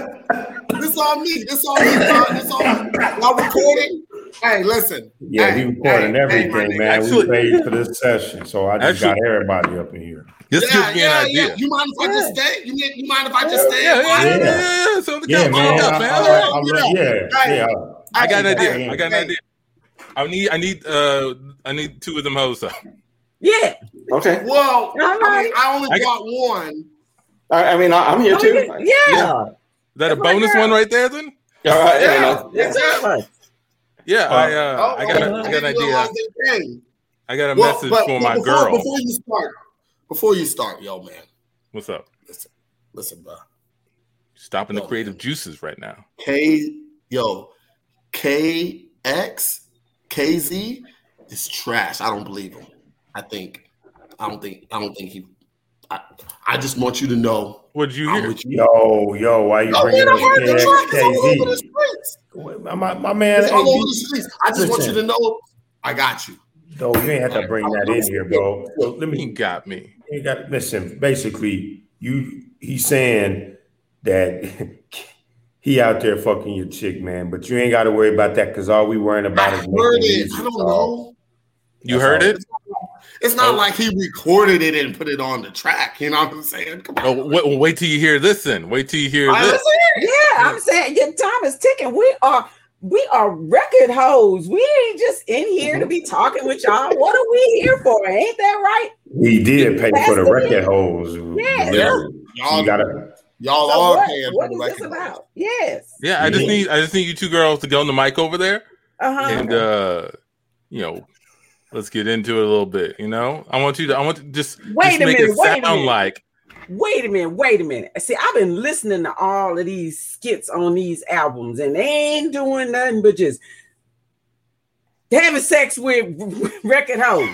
this on me. This on me. This on me. Y'all recording? Hey, listen. Yeah, hey, we recording hey, everything, hey, man. Actually- we paid for this session, so I just got everybody up in here. this Yeah, gives me yeah, an idea. yeah. You mind if I just stay? You, mean- you mind if I just stay? Yeah, yeah, yeah, Yeah. yeah, yeah. So Yeah, man. couch, I, man. I, I, I love, yeah, Hey. yeah. I got an Hey, idea. I got an hey. idea. I need I need uh I need two of them hoes up. Yeah. Okay. Well, I, mean. I only I got one. I, I mean, I, I'm here too. Yeah. Is that a That's my bonus one right there then? All right. Yeah. Yeah. no. That's right. Yeah, I uh Oh, I got a, I got an idea. idea. I got a Well, message but- for but my before, girl. Before you start, before you start, yo, man, What's up? listen, listen, bro. Stopping the Yo. creative juices right now. K, yo, KX, KZ is trash. I don't believe him. I think, I don't think, I don't think he. I, I just want you to know. What'd you I'm hear? with you. Yo, yo, why you Oh, bringing man, I up heard the track. All over the KZ? streets. My, my, my man, It's all over the streets. I just want you to know. I got you. though, you ain't have to bring that in here, bro. So let me. He me got me. You got listen. Basically, you he's saying that <laughs> he out there fucking your chick, man. But you ain't got to worry about that because all we worrying about I is heard making it. music, I don't dog. know. You That's heard all. it? It's not Oh. like he recorded it and put it on the track. You know what I'm saying? Come on. Oh, wait, wait till you hear this then. Wait till you hear I this. listen. Yeah, I'm saying your time is ticking. We are we are record hoes. We ain't just in here to be talking with y'all. What are we here for? Ain't that right? We did pay for the the record thing. holes. Yeah. Y'all, You gotta. y'all So are what, paying what for the this record. about? Yes. Yeah, I just Yeah. need I just need you two girls to go on the mic over there Uh-huh. and uh you know let's get into it a little bit. You know, I want you to I want to just Wait just a make minute, it wait a sound minute. like Wait a minute, wait a minute. See, I've been listening to all of these skits on these albums, and they ain't doing nothing but just having sex with <laughs> record hoes.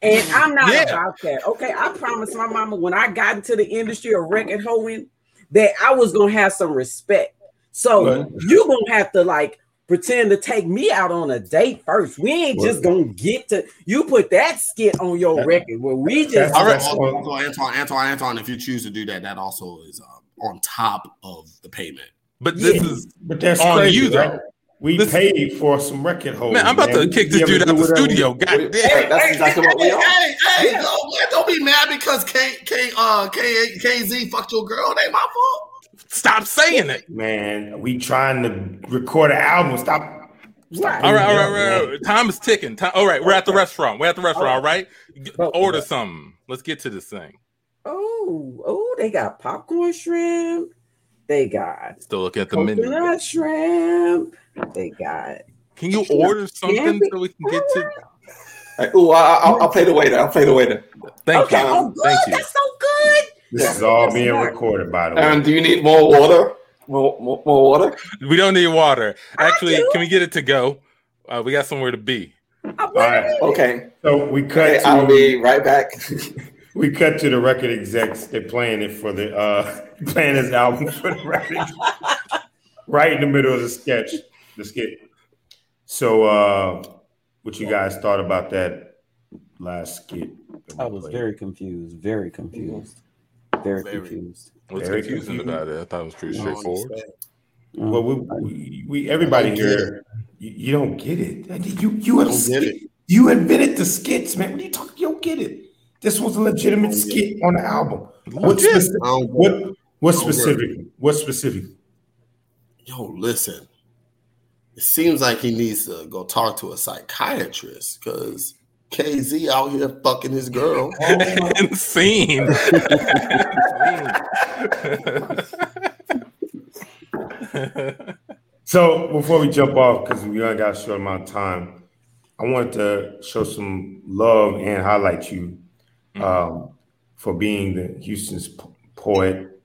And I'm not Yeah. about that. Okay, I promised my mama when I got into the industry of record hoeing that I was gonna have some respect. So But- you gonna have to like pretend to take me out on a date first. We ain't just gonna get to you put that skit on your record where we just That's- All right. Also, also, Antoine, Antoine, Antoine, if you choose to do that, that also is uh, on top of the payment. but this Yeah. is But that's On crazy, you, though. right? We This- paid for some record holes. man, I'm about to kick this dude out do the whatever we- studio. God We- damn. That's exactly what we are. Hey, hey, yo, man, don't be mad because K K uh K KZ fucked your girl. It ain't my fault. Stop saying it. Man, we trying to record an album. Stop. Right. All right, all right, Yeah, all right, all right. Time is ticking. Time, all right, we're at the restaurant. We're at the restaurant. All right, G- Oh. order something. Let's get to this thing. Oh, oh, they got popcorn shrimp. They got Still look at the menu. shrimp. They got Can you order something so we can get to? Like, ooh, I, I'll, I'll play the waiter. I'll play the waiter. Thank okay. you. Oh, um, good. Thank you. That's so good. This Yeah. is all That's being recorded, by the way. Aaron, do you need more water? More, more, more water? We don't need water. Actually, can we get it to go? Uh, we got somewhere to be. All right. Okay. So we cut Okay, to I'll be right back. <laughs> we cut to the record execs. They're playing it for the uh <laughs> playing his album for the record, <laughs> right in the middle of the sketch, the skit. So, uh, what you guys thought about that last skit? that I was played? very confused. Very confused. Very, Very. confused. What's Very confusing confusing. about it? I thought it was pretty I straightforward. understand. Um, well, we, we, we everybody I don't get here, you, you don't get it. You you have don't get skit, you invented the skits, man. What are you talking? You don't get it. This was a legitimate skit on the album. What Legit. speci- I don't what what Don't get it. specifically? What specifically? Yo, listen. It seems like he needs to go talk to a psychiatrist because KZ out here fucking his girl. <laughs> Insane. <laughs> So before we jump off, because we only got a short amount of time, I wanted to show some love and highlight you um, for being the Houston's po- poet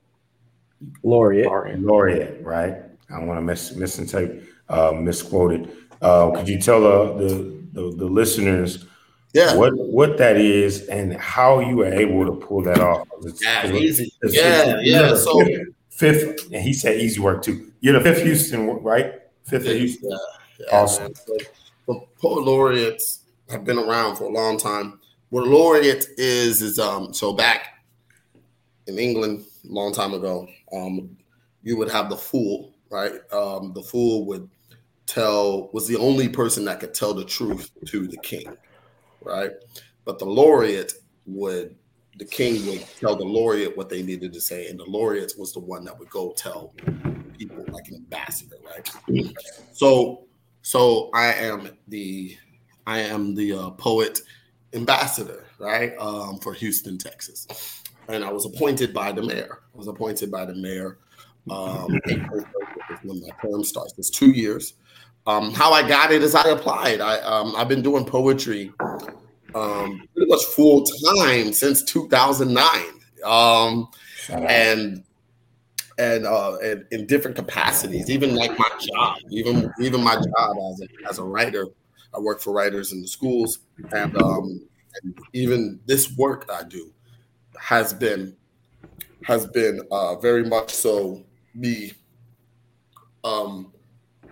Laureate. laureate, right? I don't want to miss misinterpret, uh, misquoted. Uh, could you tell uh, the, the the listeners Yeah. what what that is and how you were able to pull that off? It's- Yeah, it's- easy. it's- Yeah, you're yeah. So fifth, fifth, and he said easy work too. You're the fifth Houston, right? Fifth of Houston. Yeah, yeah, Awesome. So, the poet laureates have been around for a long time. What a laureate is is um so back in England a long time ago, um, you would have the fool, right? Um, the fool would tell was the only person that could tell the truth to the king, right? But the laureate would the king would tell the laureate what they needed to say, and the laureate was the one that would go tell people like an ambassador, right? So, so I am the I am the uh, poet ambassador, right, um, for Houston, Texas, and I was appointed by the mayor. I was appointed by the mayor. Um, April 30th is when my term starts. It's two years. Um, how I got it is I applied. I um, I've been doing poetry um, pretty much full time since 2009. Um, and and uh and in different capacities even like my job even even my job as a, as a writer i work for writers in the schools and um and even this work i do has been has been uh very much so me um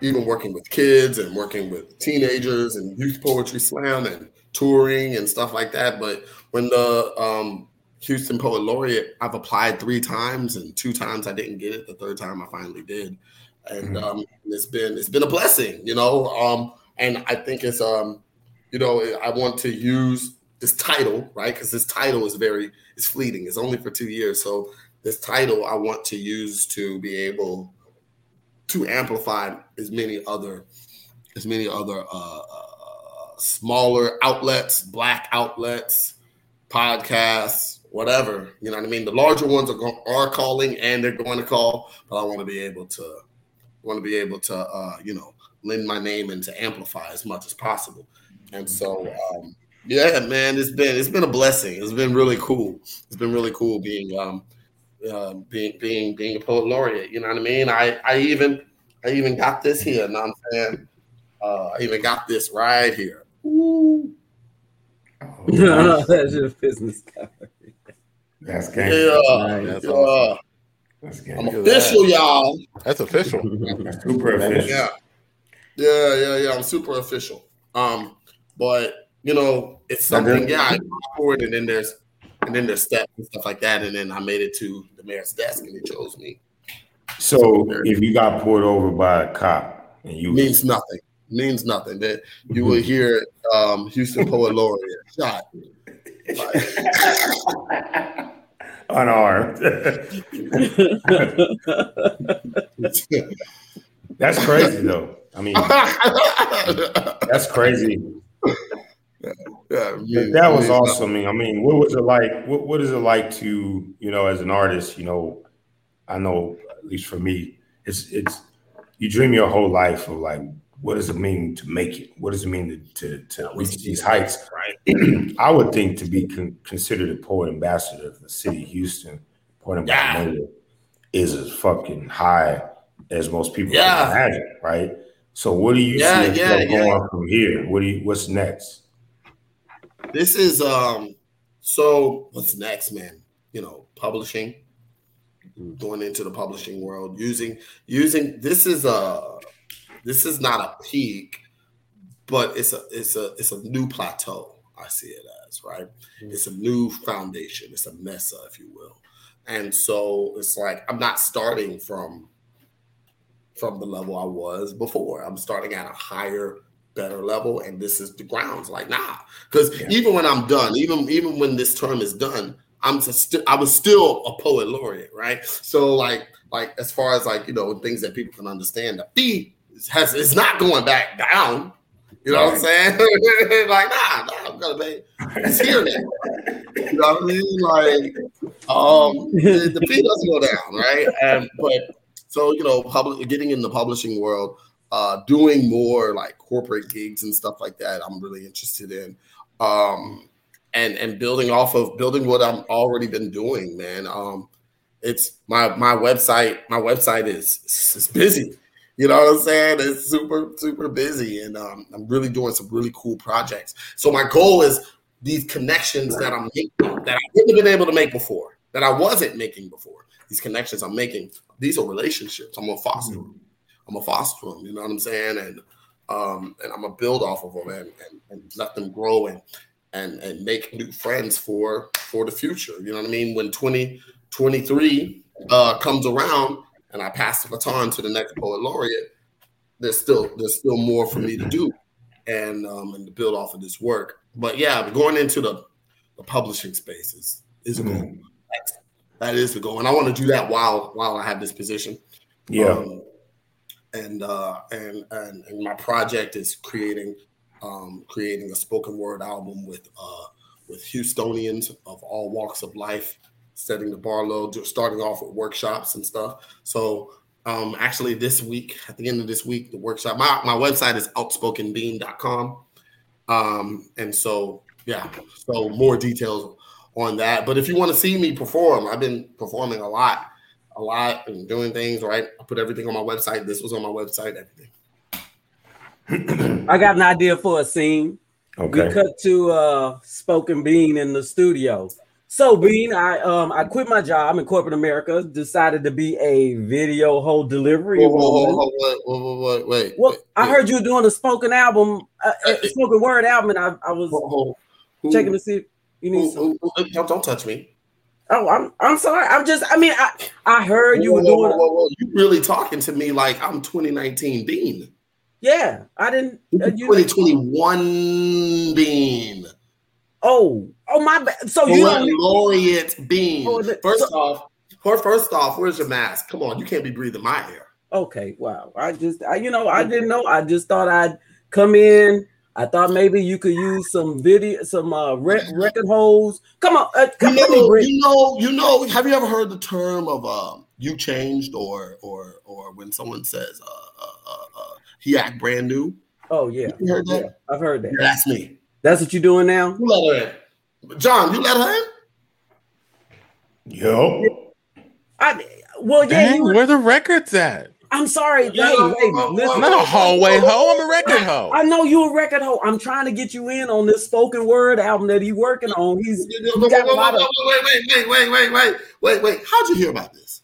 even working with kids and working with teenagers and youth poetry slam and touring and stuff like that but when the um Houston Poet Laureate. I've applied three times, and two times I didn't get it. The third time I finally did, and um, it's been it's been a blessing, you know. Um, and I think it's um, you know, I want to use this title right because this title is very it's fleeting. It's only for two years, so this title I want to use to be able to amplify as many other as many other uh, uh, smaller outlets, black outlets, podcasts, whatever. You know what I mean? The larger ones are go- are calling and they're going to call, but I want to be able to want to be able to uh, you know lend my name and to amplify as much as possible. And so um, yeah, man, it's been it's been a blessing. It's been really cool. It's been really cool being um uh, being being being a poet laureate. You know what I mean? I I even I even got this here. You Know what I'm saying? Uh, I even got this right here. Ooh. <laughs> That's your business card. That's game. Yeah, That's yeah. awesome. That's I'm game. Look at official, y'all. That's official. <laughs> Super official. Yeah, yeah, yeah, yeah. I'm super official. Um, but you know, it's something. Yeah, I go forward, and then there's and then there's steps and stuff like that, and then I made it to the mayor's desk, and he chose me. So if you got pulled over by a cop and you means nothing. Means nothing. That you will hear um, Houston Poet Laureate shot. <laughs> unarmed, <laughs> that's crazy though. I mean, <laughs> that's crazy. Yeah, But that was awesome. I mean, I mean, what was it like? What, what is it like to, you know, as an artist? You know, I know at least for me, it's it's you dream your whole life of like, what does it mean to make it? What does it mean to to, to reach these heights? Right. <clears throat> I would think to be con- considered a poet ambassador of the city of Houston, poet Yeah. is as fucking high as most people Yeah. can imagine, right? So, what do you Yeah, see yeah, yourself yeah. going from here? What do you? What's next? This is um so what's next, man? You know, publishing, going into the publishing world using using this is a this is not a peak, but it's a it's a it's a new plateau. I see it as right. It's a new foundation. It's a mesa, if you will. And so it's like I'm not starting from from the level I was before. I'm starting at a higher, better level, and this is the grounds. Like, nah, because Yeah. even when I'm done, even even when this term is done, I'm still I was still a poet laureate, right? So like like as far as like you know things that people can understand, the fee has it's not going back down. You know what I'm saying? <laughs> like, nah, nah, I'm gonna pay. It's here now. You know what I mean? Like, um, the, the fee doesn't go down, right? And but so you know, public getting in the publishing world, uh, doing more like corporate gigs and stuff like that. I'm really interested in, um, and and building off of building what I'm already been doing, man. Um, it's my my website. My website is is busy. You know what I'm saying? It's super super busy, and um, I'm really doing some really cool projects. So my goal is these connections that I'm making that I wouldn't have been able to make before, that I wasn't making before. These connections I'm making, these are relationships. I'm gonna foster them. I'm gonna foster them. You know what I'm saying? And um, and I'm gonna build off of them and, and, and let them grow and and and make new friends for for the future. You know what I mean? When 2023 uh, comes around and I pass the baton to the next poet laureate, there's still there's still more for me to do and um, and to build off of this work. But yeah, going into the, the publishing space is, is a goal. Mhm. That's- That is the goal, and I want to do that while while I have this position. Yeah. Um, and uh, and and and my project is creating um, creating a spoken word album with uh, with Houstonians of all walks of life, setting the bar low, starting off with workshops and stuff. So um, actually, this week at the end of this week, the workshop. My my website is outspokenbean.com. Um, and so yeah, so more details on that. But if you want to see me perform, I've been performing a lot, a lot, and doing things. Right, I put everything on my website. This was on my website. Everything. I got an idea for a scene. Okay. We cut to uh Spoken Bean in the studio. So Bean, I um I quit my job in corporate America, decided to be a video whole delivery Whoa, whoa, whoa, whoa, whoa, whoa, whoa, wait. Well, wait, I heard you were doing a spoken album, uh, uh, spoken word album, and I, I was Whoa, whoa. Checking to see if you need who- some. who- who- don't, don't touch me. Oh, I'm I'm sorry. I'm just. I mean, I I heard you were whoa, doing. whoa, whoa, whoa. You really talking to me like I'm 2019 Bean. Yeah, I didn't. Uh, you, 2021 Bean. oh, oh my bad. So you laureate Bean. Oh, the- First so- off, fir- first off, where's your mask? Come on, you can't be breathing my air. Okay, wow. I just, I, you know, I didn't know. I just thought I'd come in. I thought maybe you could use some video, some uh, rec- record holes. Come on, uh, You come let me know, bring. you know, you know. Have you ever heard the term of um, "you changed" or or or when someone says uh, uh, uh, uh, "he act brand new"? Oh yeah, You heard that? yeah, I've heard that. Yeah, that's me. That's what you're doing now. Who let her in? John, you let her in? Yo. I well, yeah. Dang, You were, where the records at? I'm sorry. Yeah, hey, whoa, hey, whoa, whoa, listen. I'm not a hallway hoe. I'm a record hoe. I know you a record hoe. I'm trying to get you in on this spoken word album that he's working on. He's Wait, he got a lot of. wait, wait, wait, wait, wait, wait, wait. How'd you hear about this?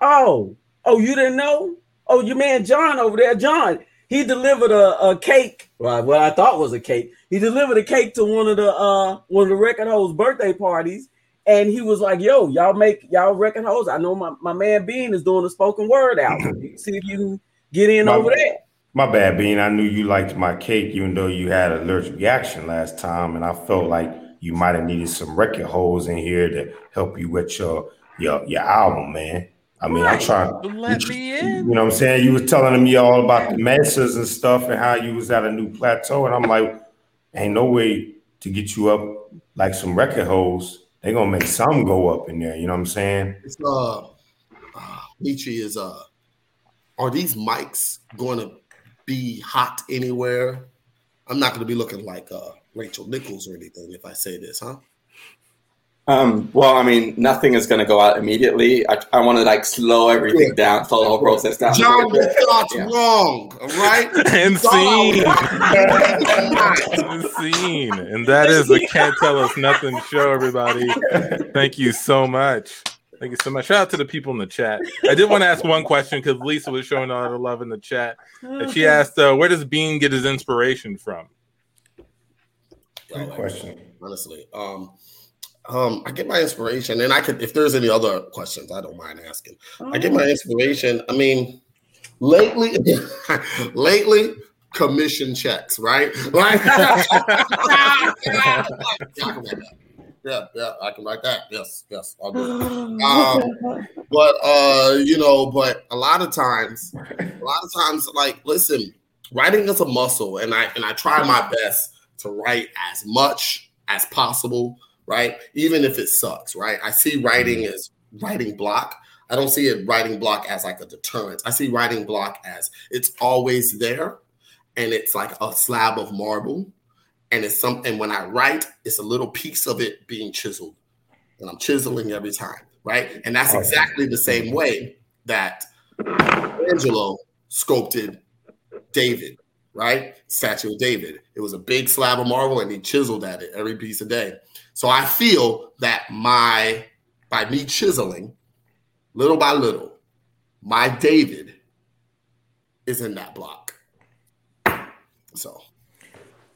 Oh, oh, you didn't know? Oh, your man John over there, John. He delivered a, a cake. Well, what I thought was a cake. He delivered a cake to one of the uh one of the record hoes' birthday parties, and he was like, "Yo, y'all make y'all record hoes. I know my, my man Bean is doing a spoken word album. <clears throat> See if you can get in My- over there." My bad, Bean. I knew you liked my cake, even though you had an allergic reaction last time, and I felt like you might have needed some record holes in here to help you with your your your album, man. I mean, I'm trying. Let you, me You know what I'm saying? You was telling me all about the messes and stuff and how you was at a new plateau, and I'm like, ain't no way to get you up like some record holes. They gonna make some go up in there. You know what I'm saying? It's uh, uh Nietzsche is uh are these mics gonna be hot anywhere? I'm not gonna be looking like uh Rachel Nichols or anything if I say this, huh? Um, well, I mean, nothing is going to go out immediately. I, I want to like slow everything Good. down, slow the whole process down. John, you thought Yeah. wrong, all right? <laughs> And scene. and scene. And that is the Can't Tell Us Nothing show, everybody. Thank you so much. Thank you so much. Shout out to the people in the chat. I did want to ask one question because Lisa was showing a lot of love in the chat. And she asked, uh, "Where does Bean get his inspiration from?" Good question. Honestly, um, um, I get my inspiration, and I could, if there's any other questions, I don't mind asking. I get my inspiration. I mean, lately, <laughs> lately, commission checks, right? Like, yeah, I can write that. Yeah, yeah, I can write that. Yes, yes, I'll do it. <gasps> Um, but uh, you know, but a lot of times, a lot of times, like, listen, writing is a muscle, and I and I try my best to write as much as possible, right? Even if it sucks, right? I see writing mm-hmm. as writing block. I don't see it writing block as like a deterrent. I see writing block as it's always there and it's like a slab of marble. And it's something when I write, it's a little piece of it being chiseled. And I'm chiseling every time, right? And that's exactly the same mm-hmm. way that Angelo sculpted David, right? Statue of David. It was a big slab of marble and he chiseled at it every piece a day. So I feel that my by me chiseling little by little, my David is in that block. So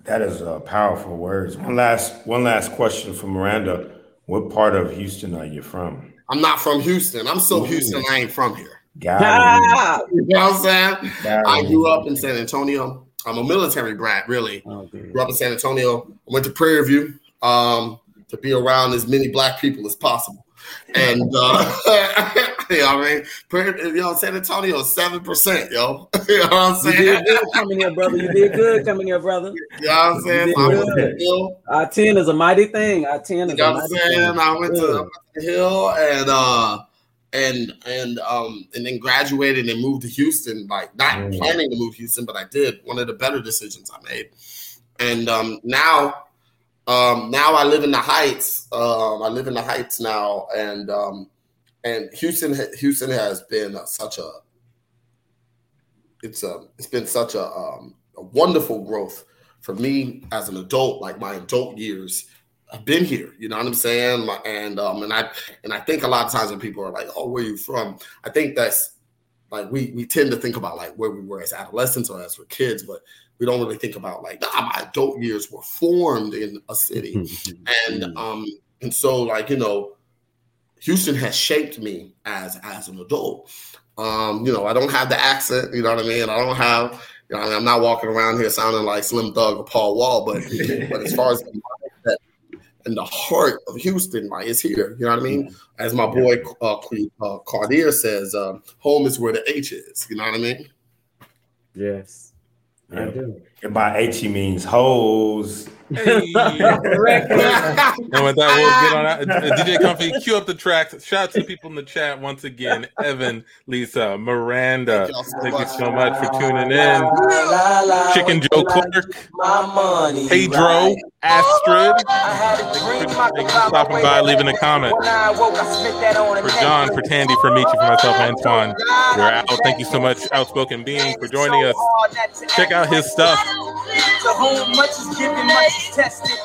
That is uh, powerful words. One last one last question for Miranda. What part of Houston are you from? I'm not from Houston. I'm so Ooh. Houston, I ain't from here. Got Ah! You know what I'm saying? Got I it. grew up in San Antonio. I'm a military brat, really. Oh. Grew up in San Antonio. I went to Prairie View um, to be around as many black people as possible. And uh, <laughs> you know what I mean? You know, San Antonio is seven percent, yo. <laughs> you know what I'm You saying? did good coming here, brother. You did good coming here, brother. You know what I'm saying? So I went to the hill. Our 10 is a mighty thing. Our 10 is You know what I'm saying? I went to, I went to the hill and uh and and um and then graduated and moved to Houston. Like not Mm. planning to move to Houston, but I did. One of the better decisions I made. And um now um now I live in the Heights. Um I live in the Heights now and um and Houston Houston has been such a it's a it's been such a um a wonderful growth for me as an adult like my adult years I've been here, you know what I'm saying? And um and I and I think a lot of times when people are like, "Oh, where you from?" I think that's like we we tend to think about like where we were as adolescents or as we're kids, but we don't really think about like, nah, my adult years were formed in a city, <laughs> and um and so like you know, Houston has shaped me as as an adult. Um, you know, I don't have the accent, you know what I mean? I don't have, you know, I mean, I'm not walking around here sounding like Slim Thug or Paul Wall, but <laughs> but as far as the mindset and the heart of Houston, like is here. You know what I mean? As my boy uh, uh, Cardier says, uh, home is where the H is. You know what I mean? Yes. I do. And by H he means hoes. Hey. <laughs> And with that, we'll get on out. Uh, DJ Comfy, cue up the tracks. Shout out to the people in the chat once again. Evan, Lisa, Miranda. Thank y'all so Thank you much. so much for tuning in. Chicken Joe Clark, My money. Pedro, right? Astrid. I had a Thank you for stopping by, leaving a comment. When I woke, I spent that on a For John, for. Tandy, for Michi, for myself, Antoine. We're out. Thank you so much, Outspoken Bean, for joining us. Check out his stuff. To whom much is given, much is tested.